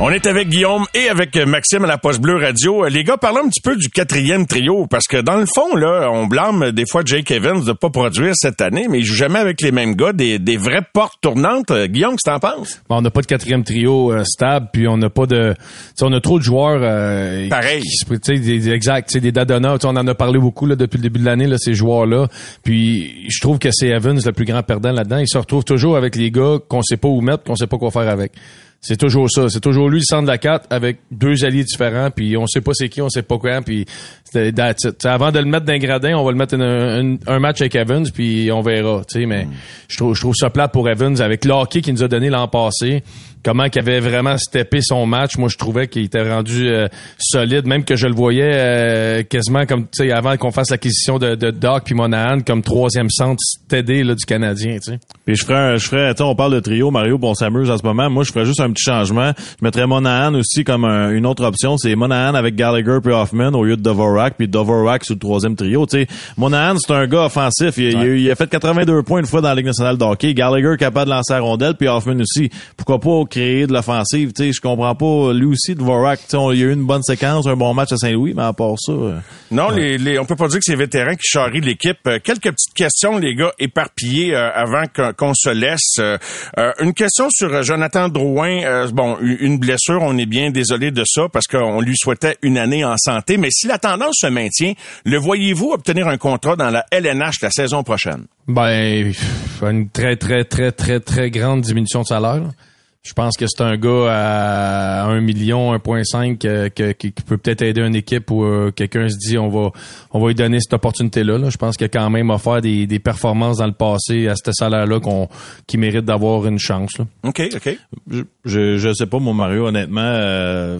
On est avec Guillaume et avec Maxime à la Poche Bleue Radio. Euh, Les gars, parlons un petit peu du quatrième trio, parce que dans le fond, là, on blâme des fois Jake Evans de pas produire cette année, mais il joue jamais avec les mêmes gars, des, des vraies portes tournantes. Euh, Guillaume, qu'est-ce que t'en penses? Bon, on n'a pas de quatrième trio euh, stable, puis on n'a pas de... on a trop de joueurs... euh, Pareil. qui se- tu sais, des, exact, tu sais, des sais, on en a parlé beaucoup là, depuis le début de l'année, là, ces joueurs-là. Puis je trouve que c'est Evans le plus grand perdant là-dedans. Il se retrouve toujours avec les gars qu'on sait pas où mettre, qu'on sait pas quoi faire avec. C'est toujours ça. C'est toujours lui le centre de la carte avec deux alliés différents, puis on sait pas c'est qui, on sait pas quand, puis avant de le mettre d'un gradin, on va le mettre un, un- un match avec Evans, puis on verra. Tu sais, mais je trouve je trouve ça plate pour Evans avec le hockey qu'il nous a donné l'an passé. Comment qu'il avait vraiment steppé son match. Moi, je trouvais qu'il était rendu euh, solide, même que je le voyais euh, quasiment comme, tu sais, avant qu'on fasse l'acquisition de, de Doc puis Monahan comme troisième centre stédé là, du Canadien, tu sais. Puis je ferais, je ferais, on parle de trio, Mario, bon, on s'amuse en ce moment. Moi, je ferais juste un petit changement. Je mettrais Monahan aussi comme un- une autre option. C'est Monahan avec Gallagher puis Hoffman au lieu de Dvorak, puis Dvorak sur le troisième trio. Tu sais, Monahan, c'est un gars offensif. Il, a- il il a fait 82 points une fois dans la Ligue nationale de hockey. Gallagher capable de lancer la rondelle, puis Hoffman aussi. Pourquoi pas créer de l'offensive? Tu sais, je comprends pas. Lui aussi, Dvorak, tu sais, il y a eu une bonne séquence, un bon match à Saint-Louis, mais à part ça... euh, Non, les, les, on peut pas dire que c'est les vétérans qui charrient l'équipe. Euh, quelques petites questions, les gars, éparpillées euh, avant qu'on qu'on se laisse. Euh, une question sur Jonathan Drouin. Euh, bon, une blessure, on est bien désolé de ça parce qu'on lui souhaitait une année en santé. Mais si la tendance se maintient, le voyez-vous obtenir un contrat dans la LNH la saison prochaine? Ben, une très, très, très, très, très grande diminution de salaire. Je pense que c'est un gars à 1 million, 1.5 euh, que- qui qui peut peut-être aider une équipe où euh, quelqu'un se dit on va on va lui donner cette opportunité-là. là. Je pense qu'il a quand même offert des, des performances dans le passé à ce salaire-là qu'on qui mérite d'avoir une chance. là. OK, OK. Je, je, je sais pas, mon Mario, honnêtement, euh,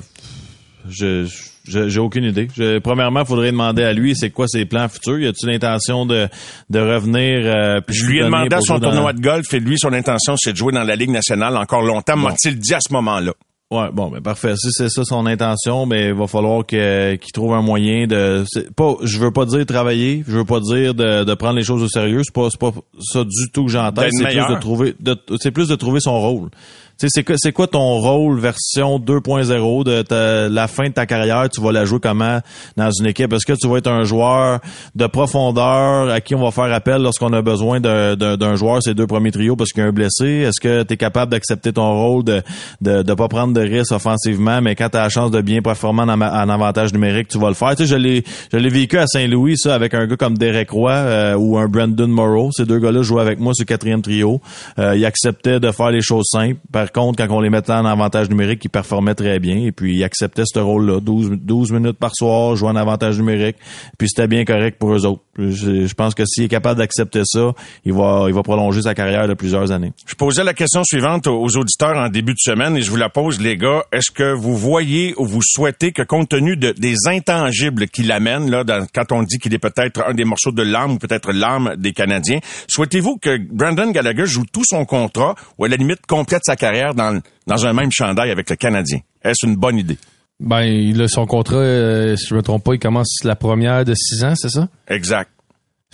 je, je- j'ai aucune idée. Je, premièrement, il faudrait demander à lui, c'est quoi ses plans futurs? Y a-t-il l'intention de, de revenir? euh, puis Je lui ai demandé à son dans- tournoi de golf et lui, son intention, c'est de jouer dans la Ligue nationale encore longtemps. M'a-t-il dit à ce moment-là? Ouais, bon, ben parfait. Si c'est ça son intention, mais il va falloir que- qu'il trouve un moyen de. Pas, je veux pas dire travailler, je veux pas dire de, de prendre les choses au sérieux. C'est pas, c'est pas ça du tout que. D'être C'est plus de trouver, de, c'est plus de trouver son rôle. C'est quoi, c'est quoi ton rôle version 2.0 de ta- la fin de ta carrière? Tu vas la jouer comment dans une équipe? Est-ce que tu vas être un joueur de profondeur à qui on va faire appel lorsqu'on a besoin d'un, joueur ces deux premiers trios parce qu'il y a un blessé? Est-ce que tu es capable d'accepter ton rôle de, de, de pas prendre de risques offensivement, mais quand tu as la chance de bien performer en, avantage numérique, tu vas le faire? Tu sais, je l'ai, je l'ai vécu à Saint-Louis, ça, avec un gars comme Derek Roy euh, ou un Brandon Morrow. Ces deux gars-là jouaient avec moi sur quatrième trio. Euh, ils acceptaient de faire les choses simples. Contre, quand on les mettait en avantage numérique, ils performaient très bien. Et puis, ils acceptaient ce rôle-là. 12, 12 minutes par soir, jouer en avantage numérique. Puis, c'était bien correct pour eux autres. Je, pense que s'il est capable d'accepter ça, il va, prolonger sa carrière de plusieurs années. Je posais la question suivante aux auditeurs en début de semaine et je vous la pose, les gars. Est-ce que vous voyez ou vous souhaitez que, compte tenu de, des intangibles qu'il amène, là, quand on dit qu'il est peut-être un des morceaux de l'âme ou peut-être l'âme des Canadiens, souhaitez-vous que Brandon Gallagher joue tout son contrat ou à la limite complète sa carrière? Dans, dans un même chandail avec le Canadien? Est-ce une bonne idée? Ben, son contrat, euh, si je me trompe pas, il commence la première de six ans, c'est ça? Exact.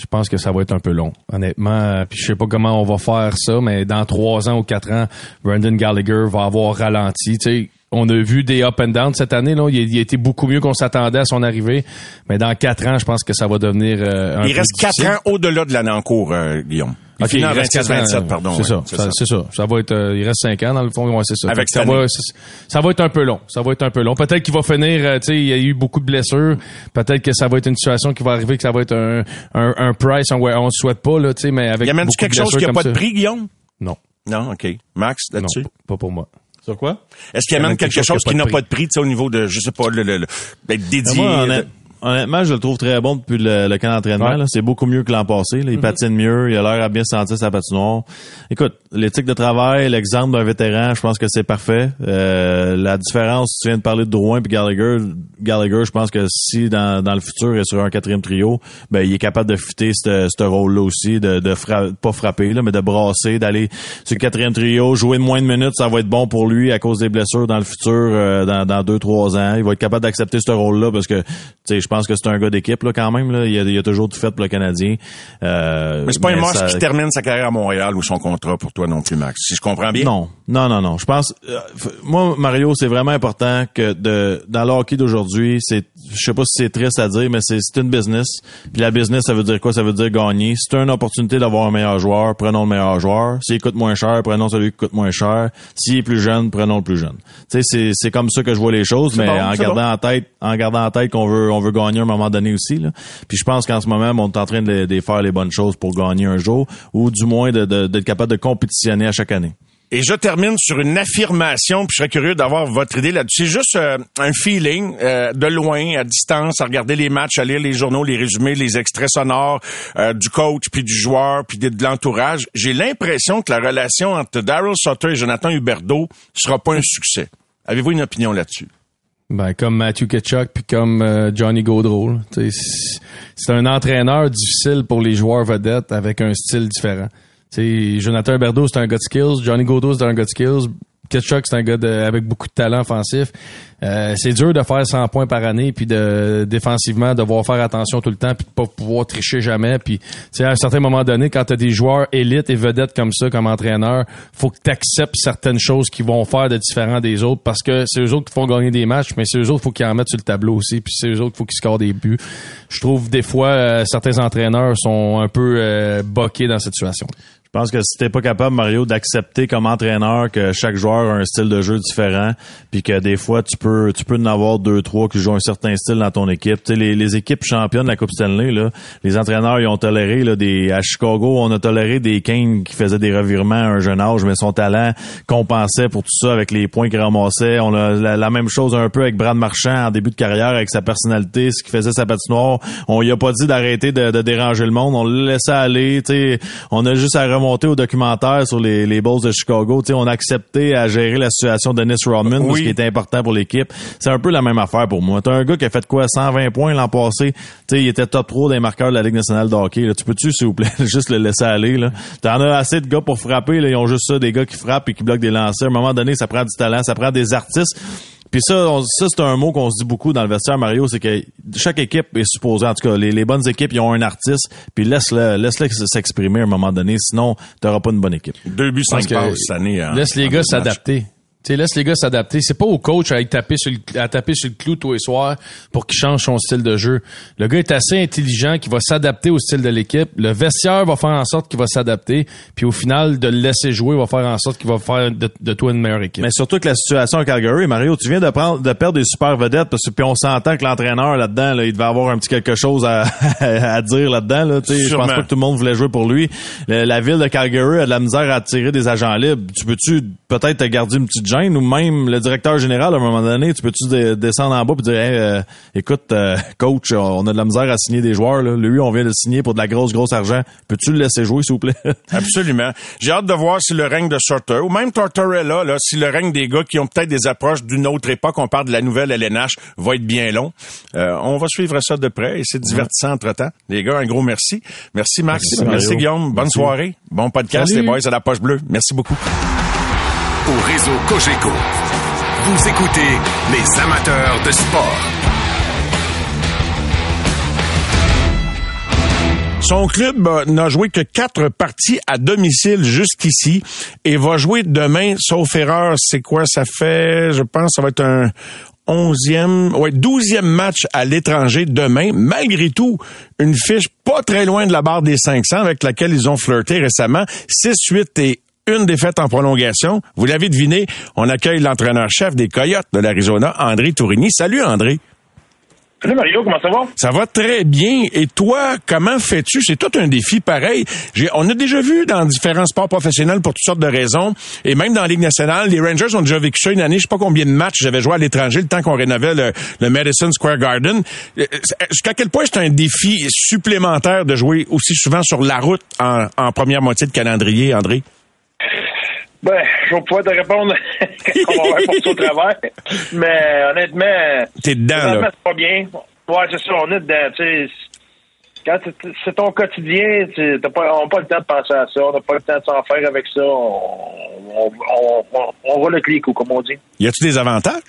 Je pense que ça va être un peu long, honnêtement. Puis je sais pas comment on va faire ça, mais dans trois ans ou quatre ans, Brandon Gallagher va avoir ralenti. Tu sais, on a vu des up and down cette année. Là, il, a, été beaucoup mieux qu'on s'attendait à son arrivée. Mais dans quatre ans, je pense que ça va devenir euh, un Il peu reste quatre ans au-delà de l'année en cours, euh, Guillaume. Il Ok, finit en il reste quatre ans, 26-27, pardon. C'est ouais, ça, ça, c'est ça. Ça va être, euh, il reste cinq ans dans le fond, ouais, c'est ça. Avec ça va, ça va être un peu long. Ça va être un peu long. Peut-être qu'il va finir, euh, tu sais, il y a eu beaucoup de blessures. Peut-être que ça va être une situation qui va arriver, que ça va être un, un, un price, on, ouais, on le souhaite pas, là, tu sais, mais avec Y amène-tu quelque chose qui n'a pas de prix, Guillaume? Non. Non, OK. Max, là-dessus? Non, pas pour moi. Sur quoi? Est-ce qu'il amène quelque chose qui n'a pas de prix, tu sais, au niveau de, je sais pas, le, le, le- d'être dédié? Honnêtement, je le trouve très bon depuis le, le camp d'entraînement. Ouais. C'est beaucoup mieux que l'an passé. là. Il Mhm. patine mieux, il a l'air à bien sentir sa patinoire. Écoute, l'éthique de travail, l'exemple d'un vétéran, je pense que c'est parfait. Euh, la différence, tu viens de parler de Drouin puis Gallagher. Gallagher, je pense que si dans, dans le futur est sur un quatrième trio, ben il est capable de fitter ce ce rôle-là aussi, de, de fra- pas frapper, là, mais de brasser, d'aller sur le quatrième trio, jouer de moins de minutes, ça va être bon pour lui à cause des blessures dans le futur, euh, dans, dans deux, trois ans. Il va être capable d'accepter ce rôle-là parce que tu sais, je pense que c'est un gars d'équipe là, quand même. Là. Il, a, il a toujours tout fait pour le Canadien. Euh, Mais c'est pas un must ça- qui termine sa carrière à Montréal ou son contrat pour toi non plus, Max. Si je comprends bien? non, non, non, non. Je pense, euh, moi, Mario, c'est vraiment important que de dans le hockey d'aujourd'hui, c'est, je sais pas si c'est triste à dire, mais c'est une business. Puis la business, ça veut dire quoi? Ça veut dire gagner. Si tu as une opportunité d'avoir un meilleur joueur, prenons le meilleur joueur. S'il coûte moins cher, prenons celui qui coûte moins cher. S'il est plus jeune, prenons le plus jeune. Tu sais, c'est c'est comme ça que je vois les choses, mais bon, en gardant en tête, en gardant en tête qu'on veut on veut gagner à un moment donné aussi. Là. Puis je pense qu'en ce moment, on est en train de, de faire les bonnes choses pour gagner un jour, ou du moins de- de- d'être capable de compétitionner à chaque année. Et je termine sur une affirmation, puis je serais curieux d'avoir votre idée là-dessus. C'est juste euh, un feeling euh, de loin, à distance, à regarder les matchs, à lire les journaux, les résumés, les extraits sonores euh, du coach, puis du joueur, puis de, l'entourage. J'ai l'impression que la relation entre Daryl Sutter et Jonathan Huberdeau sera pas un succès. Avez-vous une opinion là-dessus? Ben, comme Matthew Ketchuk puis comme euh, Johnny Gaudreau. c'est un entraîneur difficile pour les joueurs vedettes avec un style différent. Jonathan Berdo, c'est un gars de skills. Johnny Gaudreau, c'est un gars de skills. Ketchuk, c'est un gars de- avec beaucoup de talent offensif. Euh, c'est dur de faire 100 points par année puis de défensivement devoir faire attention tout le temps puis de pas pouvoir tricher jamais puis à un certain moment donné quand tu as des joueurs élites et vedettes comme ça comme entraîneur, faut que tu acceptes certaines choses qui vont faire de différent des autres parce que c'est eux autres qui font gagner des matchs mais c'est eux autres faut qu'ils en mettent sur le tableau aussi puis c'est eux autres faut qu'ils scorent des buts. Je trouve des fois euh, certains entraîneurs sont un peu euh, boqués dans cette situation. Je pense que si t'es pas capable, Mario, d'accepter comme entraîneur que chaque joueur a un style de jeu différent, puis que des fois tu peux tu peux en avoir deux trois qui jouent un certain style dans ton équipe. Tu sais, les, les équipes championnes de la Coupe Stanley, là, les entraîneurs ils ont toléré là, des à Chicago, on a toléré des Kane qui faisaient des revirements à un jeune âge, mais son talent compensait pour tout ça avec les points qu'il ramassait. On a la, la même chose un peu avec Brad Marchand en début de carrière avec sa personnalité, ce qui faisait sa patinoire. On lui a pas dit d'arrêter de, de déranger le monde, on le laissait aller. Tu sais, on a juste à remonter au documentaire sur les, les Bulls de Chicago. On a accepté à gérer la situation de Dennis Rodman, Oui. ce qui était important pour l'équipe. C'est un peu la même affaire pour moi. T'as un gars qui a fait quoi, 120 points l'an passé. Tu sais, il était top 3 des marqueurs de la Ligue nationale de hockey. Là. Tu peux-tu, s'il vous plaît, *laughs* juste le laisser aller? Là? T'en as assez de gars pour frapper. Là. Ils ont juste ça, des gars qui frappent et qui bloquent des lancers. À un moment donné, ça prend du talent, ça prend des artistes. Puis ça, on- ça c'est un mot qu'on se dit beaucoup dans le vestiaire Mario, c'est que chaque équipe est supposée, en tout cas, les, les bonnes équipes, ils ont un artiste, puis laisse-le, laisse-le s'exprimer à un moment donné, sinon t'auras pas une bonne équipe. Deux buts, cinq passes cette année. hein, Laisse les gars s'adapter. Tu sais, laisse les gars s'adapter. C'est pas au coach à, tapé sur le, à taper sur le clou tous les soirs pour qu'il change son style de jeu. Le gars est assez intelligent qui va s'adapter au style de l'équipe. Le vestiaire va faire en sorte qu'il va s'adapter. Puis au final, de le laisser jouer va faire en sorte qu'il va faire de, de toi une meilleure équipe. Mais surtout que la situation à Calgary, Mario, tu viens de prendre, de perdre des super vedettes parce que puis on s'entend que l'entraîneur là-dedans, là, il devait avoir un petit quelque chose à, *laughs* à dire là-dedans. Là, tu sais. je pense pas que tout le monde voulait jouer pour lui. Le- la ville de Calgary a de la misère à attirer des agents libres. Tu peux-tu peut-être te garder une petite gêne ou même le directeur général à un moment donné, tu peux-tu descendre en bas et dire Hey, euh, écoute, euh, coach, on a de la misère à signer des joueurs. Là. Lui, on vient de le signer pour de la grosse, grosse argent. Peux-tu le laisser jouer, s'il vous plaît? *laughs* Absolument. J'ai hâte de voir si le règne de Sorter, ou même Tortorella, là, si le règne des gars qui ont peut-être des approches d'une autre époque, on parle de la nouvelle LNH, va être bien long. Euh, on va suivre ça de près et c'est divertissant entre-temps. Les gars, un gros merci. Merci Max. Merci. Guillaume. Bonne Merci. soirée. Bon podcast, Salut. les boys à la poche bleue. Merci beaucoup. Au réseau Cogeco, vous écoutez les amateurs de sport. Son club euh, n'a joué que quatre parties à domicile jusqu'ici et va jouer demain, sauf erreur. C'est quoi ça fait? Je pense que ça va être un onzième, ouais, douzième match à l'étranger demain. Malgré tout, une fiche pas très loin de la barre des 500 avec laquelle ils ont flirté récemment. 6-8 et une défaite en prolongation. Vous l'avez deviné, on accueille l'entraîneur-chef des Coyotes de l'Arizona, André Tourigny. Salut André. Salut Mario, comment ça va? Ça va très bien. Et toi, comment fais-tu? C'est tout un défi pareil. On a déjà vu dans différents sports professionnels pour toutes sortes de raisons. Et même dans la Ligue nationale, les Rangers ont déjà vécu ça une année. Je sais pas combien de matchs j'avais joué à l'étranger le temps qu'on rénovait le, le Madison Square Garden. Euh, Jusqu'à quel point c'est un défi supplémentaire de jouer aussi souvent sur la route en, en première moitié de calendrier, André? Ben, je vais pouvoir te répondre *laughs* quand on va voir pour au travers. Mais honnêtement, T'es dedans, honnêtement, c'est pas bien. Ouais, c'est ça, on est dedans. Quand c'est- ton quotidien, t'as pas, on n'a pas le temps de penser à ça, on n'a pas le temps de s'en faire avec ça. On, on, on, on, on roule le clic, ou comme on dit. Y a-tu des avantages?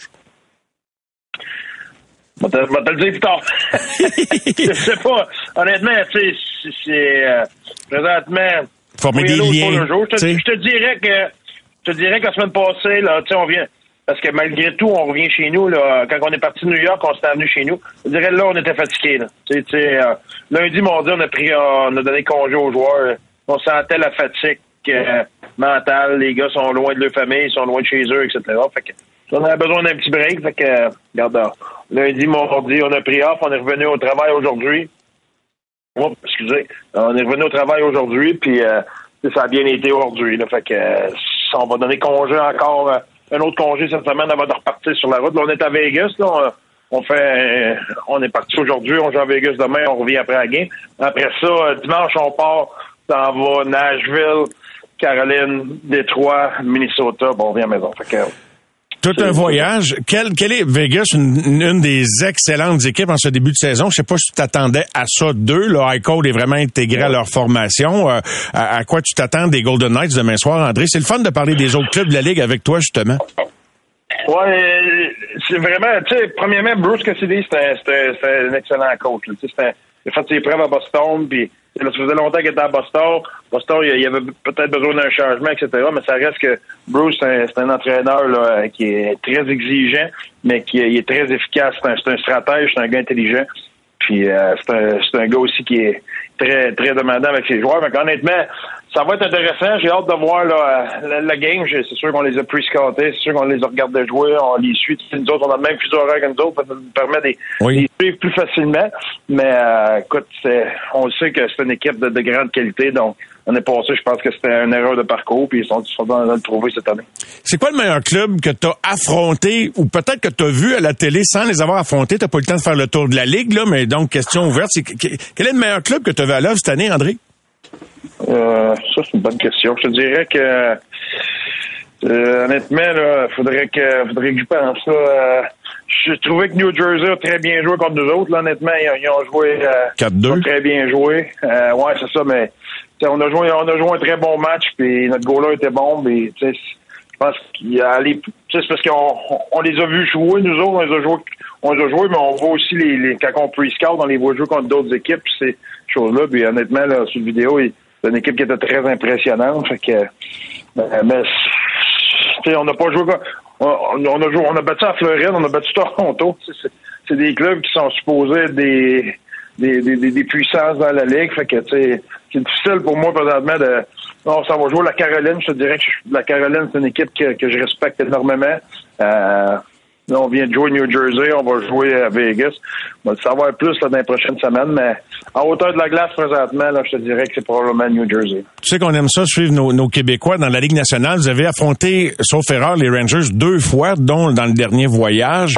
Je vais te, le dire plus tard. *laughs* je sais pas. Honnêtement, tu sais, c'est- euh, présentement. Former des liens, jour. Te, je te dirais que. Je dirais que la semaine passée, là, tu on vient. Parce que malgré tout, on revient chez nous. Là, quand on est parti de New York, on s'est venu chez nous. Je dirais là, on était fatigués. Là. Tu sais, tu sais, euh, lundi, mardi, on a pris, on a donné congé aux joueurs. On sentait la fatigue euh, mentale. Les gars sont loin de leur famille, ils sont loin de chez eux, etc. Fait que on avait besoin d'un petit break. Fait que, regarde, euh, lundi, mardi, on a pris off. On est revenu au travail aujourd'hui. Oh, excusez. On est revenu au travail aujourd'hui, puis euh, ça a bien été aujourd'hui. Fait que euh, on va donner congé encore, euh, un autre congé cette semaine avant de repartir sur la route. Là, on est à Vegas. On, fait euh, on est parti aujourd'hui, on joue à Vegas demain, on revient après la game. Après ça, euh, dimanche, on part, ça va Nashville, Caroline, Détroit, Minnesota, bon, on revient à maison. Fait que, Tout un voyage. Quelle, quelle est Vegas, une, une des excellentes équipes en ce début de saison? Je sais pas si tu t'attendais à ça d'eux. Le High Code est vraiment intégré à leur formation. Euh, à, quoi tu t'attends des Golden Knights demain soir, André? C'est le fun de parler des autres clubs de la Ligue avec toi, justement. Ouais, c'est vraiment, tu sais, premièrement, Bruce Cassidy, c'est un, un, un excellent coach. il a fait ses preuves à Boston, puis ça faisait longtemps qu'il était à Boston. Boston, il, il avait peut-être besoin d'un changement, etc. Mais ça reste que Bruce, c'est un, entraîneur là, qui est très exigeant, mais qui est, très efficace. C'est un, stratège, c'est un gars intelligent. Puis euh, c'est un, c'est un gars aussi qui est très très demandant avec ses joueurs. Mais honnêtement, ça va être intéressant. J'ai hâte de voir là, la, la game. C'est sûr qu'on les a pre-scoutés, c'est sûr qu'on les a regardés jouer, on les suit. Nous autres, on a le même fuseau horaire que nous autres, ça nous permet de les- Oui. les suivre plus facilement. Mais euh, écoute, on sait que c'est une équipe de, de grande qualité, donc l'année passée, je pense que c'était une erreur de parcours, puis ils sont, ils sont en train de le trouver cette année. C'est quoi le meilleur club que tu as affronté ou peut-être que tu as vu à la télé sans les avoir affrontés? Tu pas eu le temps de faire le tour de la Ligue, là, mais donc, question ouverte. c'est quel est le meilleur club que tu as vu à l'œuvre cette année, André? Euh, ça, c'est une bonne question. Je te dirais que, euh, honnêtement, là, faudrait que, faudrait que je pense. Là, euh, je trouvais que New Jersey a très bien joué contre nous autres. Là, honnêtement, ils, ont- ils ont joué euh, 4-2. pas très bien joué. Euh, ouais, c'est ça, mais on a joué, on a joué un très bon match, puis notre goaler était bon, mais je pense qu'il c'est parce qu'on on les a vus jouer, nous autres, on les a joués, on les a joués, mais on voit aussi les, les quand on pre-scout, on les voit jouer contre d'autres équipes, ces choses-là. Puis honnêtement, là, sur la vidéo, une équipe qui était très impressionnante. Fait que, euh, mais on n'a pas joué. On, on a joué, on a battu à Floride, on a battu Toronto. C'est des clubs qui sont supposés être des, des, des, des- puissances dans la ligue. Fait que c'est difficile pour moi présentement de. Non, ça va jouer la Caroline. Je te dirais que la Caroline, c'est une équipe que, que je respecte énormément. Euh, là, on vient de jouer New Jersey, on va jouer à Vegas. On va le savoir plus là, dans les prochaines semaines, mais en hauteur de la glace présentement, là, je te dirais que c'est probablement New Jersey. Tu sais qu'on aime ça, suivre nos, nos Québécois dans la Ligue nationale. Vous avez affronté, sauf erreur, les Rangers deux fois, dont dans le dernier voyage.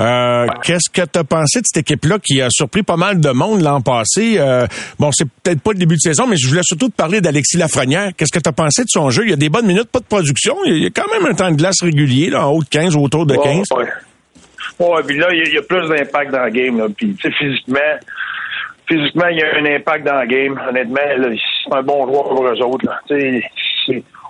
Euh, Qu'est-ce que tu as pensé de cette équipe-là qui a surpris pas mal de monde l'an passé? Euh, bon, c'est peut-être pas le début de saison, mais je voulais surtout te parler d'Alexis Lafrenière. Qu'est-ce que tu as pensé de son jeu? Il y a des bonnes minutes, pas de production. Il y a quand même un temps de glace régulier, là, en haut de 15 ou autour de 15. Ouais, ouais. Ouais, puis là, il y a- plus d'impact dans le game. Là. Puis, physiquement, physiquement, il y a un impact dans le game. Honnêtement, c'est un bon joueur pour eux autres. Là.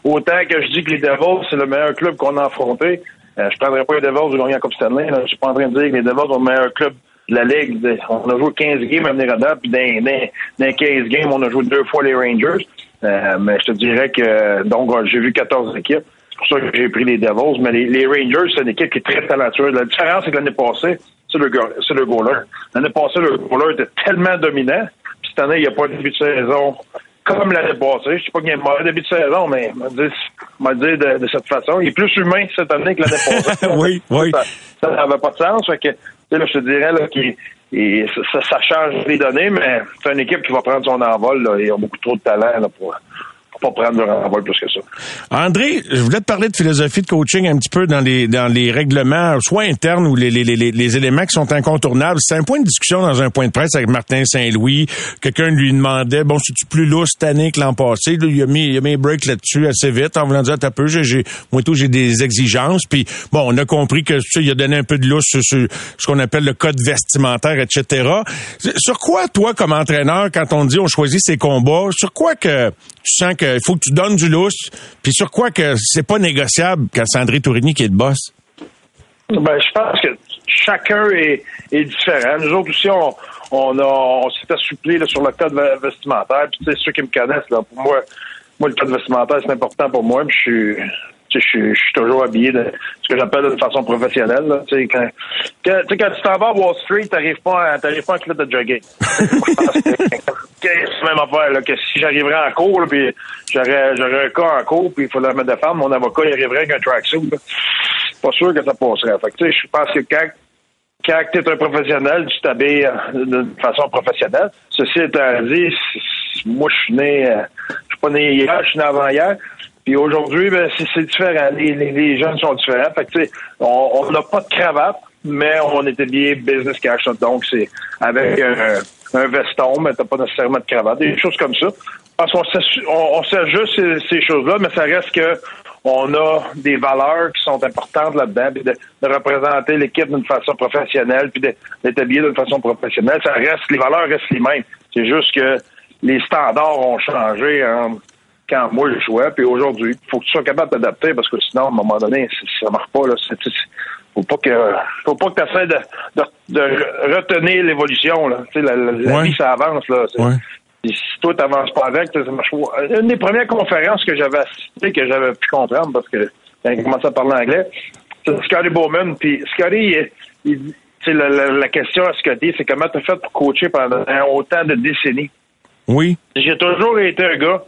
Autant que je dis que les Devils, c'est le meilleur club qu'on a affronté, euh, je prendrais pas les Devils de gagner la Coupe Stanley. Là. Je suis pas en train de dire que les Devils sont le meilleur club de la Ligue. On a joué 15 games à venir puis dans, dans, dans 15 games, on a joué deux fois les Rangers. Euh, mais je te dirais que, donc, j'ai vu 14 équipes. C'est pour ça que j'ai pris les Devils. Mais les, les Rangers, c'est une équipe qui est très talentueuse. La différence, c'est que l'année passée, c'est le, c'est le goaler. L'année passée, le goaler était tellement dominant. Puis cette année, il n'y a pas de début de saison comme l'année passée. Je sais pas qu'il y a un mauvais début de saison, mais on va dire, on va dire de, de cette façon. Il est plus humain cette année que l'année passée. *laughs* oui, oui. Ça n'avait pas de sens. Fait que, là, je te dirais là, qu'il et ça, ça change les données, mais c'est une équipe qui va prendre son envol. Là, ils ont beaucoup trop de talent là, pour pas prendre leur envol plus que ça. André, je voulais te parler de philosophie de coaching un petit peu dans les dans les règlements, soit internes ou les, les, les, les éléments qui sont incontournables. C'est un point de discussion dans un point de presse avec Martin Saint-Louis. Quelqu'un lui demandait, bon, si tu plus lousse cette année que l'an passé, là, il a mis il a mis un break là-dessus assez vite en voulant dire, t'as peu, j'ai, moi tout, j'ai des exigences. Puis bon, on a compris que tu il a donné un peu de lousse sur, sur ce qu'on appelle le code vestimentaire, etc. Sur quoi, toi, comme entraîneur, quand on dit on choisit ses combats, sur quoi que tu sens qu'il faut que tu donnes du lousse, puis sur quoi que c'est pas négociable quand c'est André Tourigny qui est le boss? Ben, je pense que chacun est, différent. Nous autres aussi, on, on, s'est assoupli là, sur le code ve- vestimentaire. Puis, tu sais, ceux qui me connaissent, là, pour moi, moi, le code vestimentaire, c'est important pour moi. Je suis, je suis, je suis toujours habillé de ce que j'appelle de façon professionnelle. Là. Tu sais, quand, quand, tu sais, quand tu t'en vas à Wall Street, t'arrives pas, à- t'arrives pas en club de jogging. *laughs* C'est la même affaire, là, que si j'arriverais en cours, là, puis j'aurais, j'aurais un cas en cours, puis il faudrait me défendre, mon avocat, il arriverait avec un tracksuit. Pas sûr que ça passerait. Fait que, je pense que quand, quand tu es un professionnel, tu t'habilles euh, de façon professionnelle. Ceci étant dit, moi, je suis né, euh, je suis pas né hier, je suis né avant hier. Puis aujourd'hui, ben, c'est différent. Les, les, les jeunes sont différents. Fait que, on n'a pas de cravate, mais on est habillé business cash. Donc, c'est avec un, un veston, mais t'as pas nécessairement de cravate. Des choses comme ça. Parce qu'on on, s'ajuste ces, ces choses-là, mais ça reste que on a des valeurs qui sont importantes là-dedans, de, de représenter l'équipe d'une façon professionnelle, puis d'être habillé d'une façon professionnelle. Ça reste, les valeurs restent les mêmes. C'est juste que les standards ont changé hein, quand moi je jouais, puis aujourd'hui. Il faut que tu sois capable de t'adapter parce que sinon, à un moment donné, ça marche pas. Là. C'est- faut pas que faut pas que tu essaies de, de, de re- retenir l'évolution. Là. Tu sais, la, la- la Ouais. vie, ça avance. Là. Ouais. si toi, t'avances pas avec, ça marche pas. Une des premières conférences que j'avais assistées, que j'avais pu comprendre, parce que quand il commençait à parler anglais, c'est Scotty Bowman. Puis Scotty, il, la- la question à Scotty, c'est comment tu as fait pour coacher pendant autant de décennies? Oui. J'ai toujours été un gars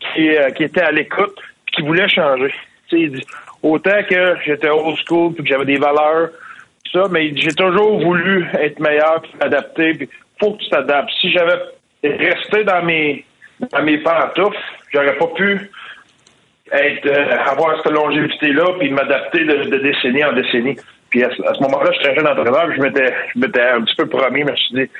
qui, euh, qui était à l'écoute puis qui voulait changer. Tu sais, il dit, autant que j'étais old school puis que j'avais des valeurs, ça, mais j'ai toujours voulu être meilleur puis m'adapter. Puis faut que tu t'adaptes. Si j'avais resté dans mes dans mes pantoufles, j'aurais pas pu être euh, avoir cette longévité-là puis m'adapter de, décennie en décennie. Puis à, ce- moment-là, j'étais un jeune entraîneur, puis je m'étais je un petit peu promis, je me suis dit,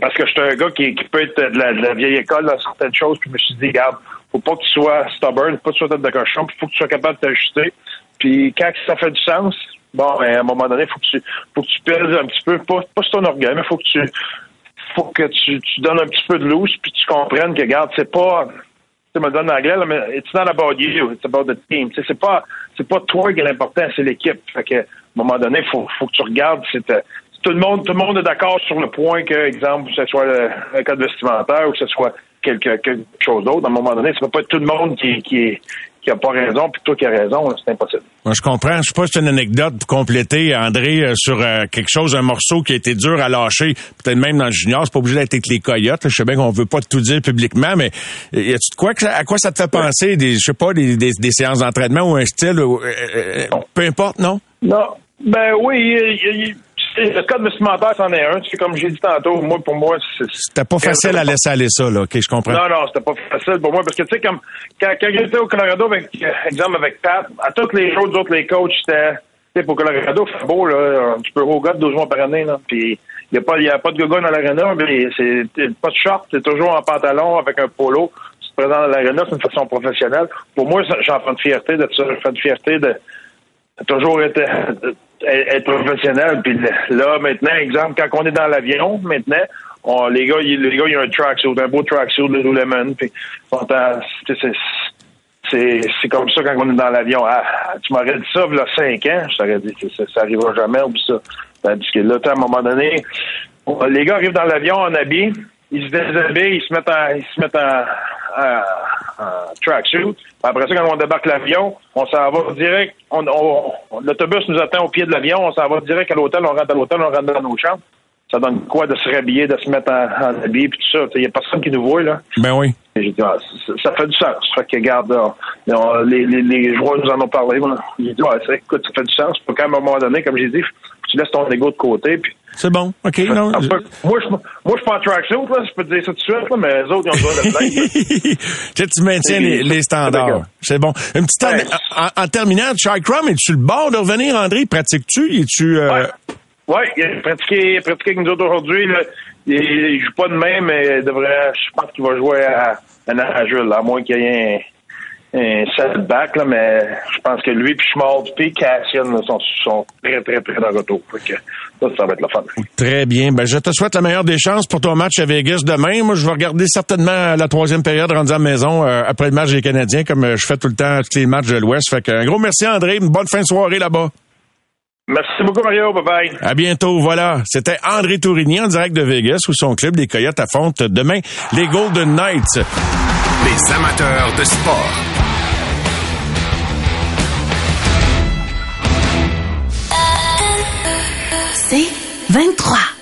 parce que j'étais un gars qui, peut être de la, vieille école dans certaines choses, puis je me suis dit, regarde, faut pas que tu sois stubborn, faut pas que tu sois tête de cochon, puis faut que tu sois capable de t'ajuster. Puis quand ça fait du sens, bon, ben, à un moment donné, faut que tu faut que tu pèses un petit peu, pas, pas sur ton orgueil, mais faut que tu faut que tu, donnes un petit peu de loose, puis tu comprennes que, regarde, c'est pas tu me donnes l'anglais, là, mais it's not about you, it's about the team. Tu sais, c'est pas, c'est pas toi qui est l'important, c'est l'équipe. Fait à un moment donné, faut, faut que tu regardes, tout le monde, tout le monde est d'accord sur le point que, exemple, que ce soit le, le code vestimentaire ou que ce soit quelque, quelque chose d'autre. À un moment donné, ça peut pas être tout le monde qui, qui, qui a pas raison, puis toi qui as raison, c'est impossible. Moi, je comprends. Je sais pas si c'est une anecdote pour compléter, André, euh, sur euh, quelque chose, un morceau qui a été dur à lâcher, peut-être même dans le junior. C'est pas obligé d'être avec les coyotes. Je sais bien qu'on veut pas tout dire publiquement, mais y a-tu de quoi à quoi ça te fait penser? Des, je sais pas, des, des, des séances d'entraînement ou un style, ou, euh, euh, peu importe, non? Non. Ben oui, il- il- il- c'est- le code vestimentaire, c'en est un. C'est comme j'ai dit tantôt, moi, pour moi, c'est... C'était pas facile à laisser aller ça, là. OK, je comprends. Non, non, c'était pas facile pour moi parce que tu sais comme quand, quand j'étais au Colorado avec euh, exemple avec Pat, à tous les jours, nous autres les coachs, c'était tu sais pour Colorado, c'est beau là, tu peux au gars 12 mois par année là, puis il y a pas y a pas de gogo dans l'aréna, mais c'est t'es pas de short, t'es toujours en pantalon avec un polo. Tu te présentes dans l'aréna, c'est une façon professionnelle. Pour moi, j'en prends de fierté de ça, j'en prends de fierté de toujours être, être professionnel. Puis là, maintenant, exemple, quand on est dans l'avion, maintenant, on, les gars, ils- les gars, il y a un tracksuit, un beau tracksuit de Lululemon. Puis, c'est- comme ça quand on est dans l'avion. Ah, tu m'aurais dit ça, il y a cinq ans, je t'aurais dit, ça, ça arrivera jamais, oublie ça. Tandis que là, à un moment donné, on- les gars arrivent dans l'avion en habit, ils se déshabillent, ils se mettent en, ils se mettent en, en- en tracksuit. Après ça, quand on débarque l'avion, on s'en va direct, on, l'autobus nous attend au pied de l'avion, on s'en va direct à l'hôtel, on rentre à l'hôtel, on rentre dans nos chambres. Ça donne quoi de se rhabiller, de se mettre en, en habit, puis tout ça? Il n'y a personne qui nous voit, là. Ben oui. Et dit, ah, ça, fait du sens. Fait que, regarde, là, on- les, les, les joueurs nous en ont parlé. J'ai dit, c'est- écoute, ça fait du sens. Faut qu'à un moment donné, comme j'ai dit, tu laisses ton ego de côté. Puis, C'est bon. OK, non. moi, je, moi, je suis pas en tracksuit, là, je peux te dire ça tout de suite, là, mais les autres, ils ont besoin de plaindre. *laughs* Tu maintiens les, les standards. C'est bon. Une petite en, en terminant, Chai Crum, es-tu le bord de revenir, André? Pratiques-tu? Es-tu... Euh... Oui, il a pratiqué, avec nous autres aujourd'hui. là. Il, il joue pas demain, mais il devrait, je pense qu'il va jouer à, à Nashville, à moins qu'il y ait un, un setback, là, mais je pense que lui, puis Schmaltz, puis Cassian là, sont, sont très, très, très dans le retour. Fait que ça, ça va être le fun. Très bien. Ben, je te souhaite la meilleure des chances pour ton match à Vegas demain. Moi, je vais regarder certainement la troisième période rendue à la maison euh, après le match des Canadiens, comme euh, je fais tout le temps tous les matchs de l'Ouest. Fait que, un gros merci, André. Une bonne fin de soirée là-bas. Merci beaucoup, Mario. Bye-bye. À bientôt. Voilà. C'était André Tourigny en direct de Vegas où son club des Coyotes affrontent demain les Golden Knights. Les amateurs de sport. 23.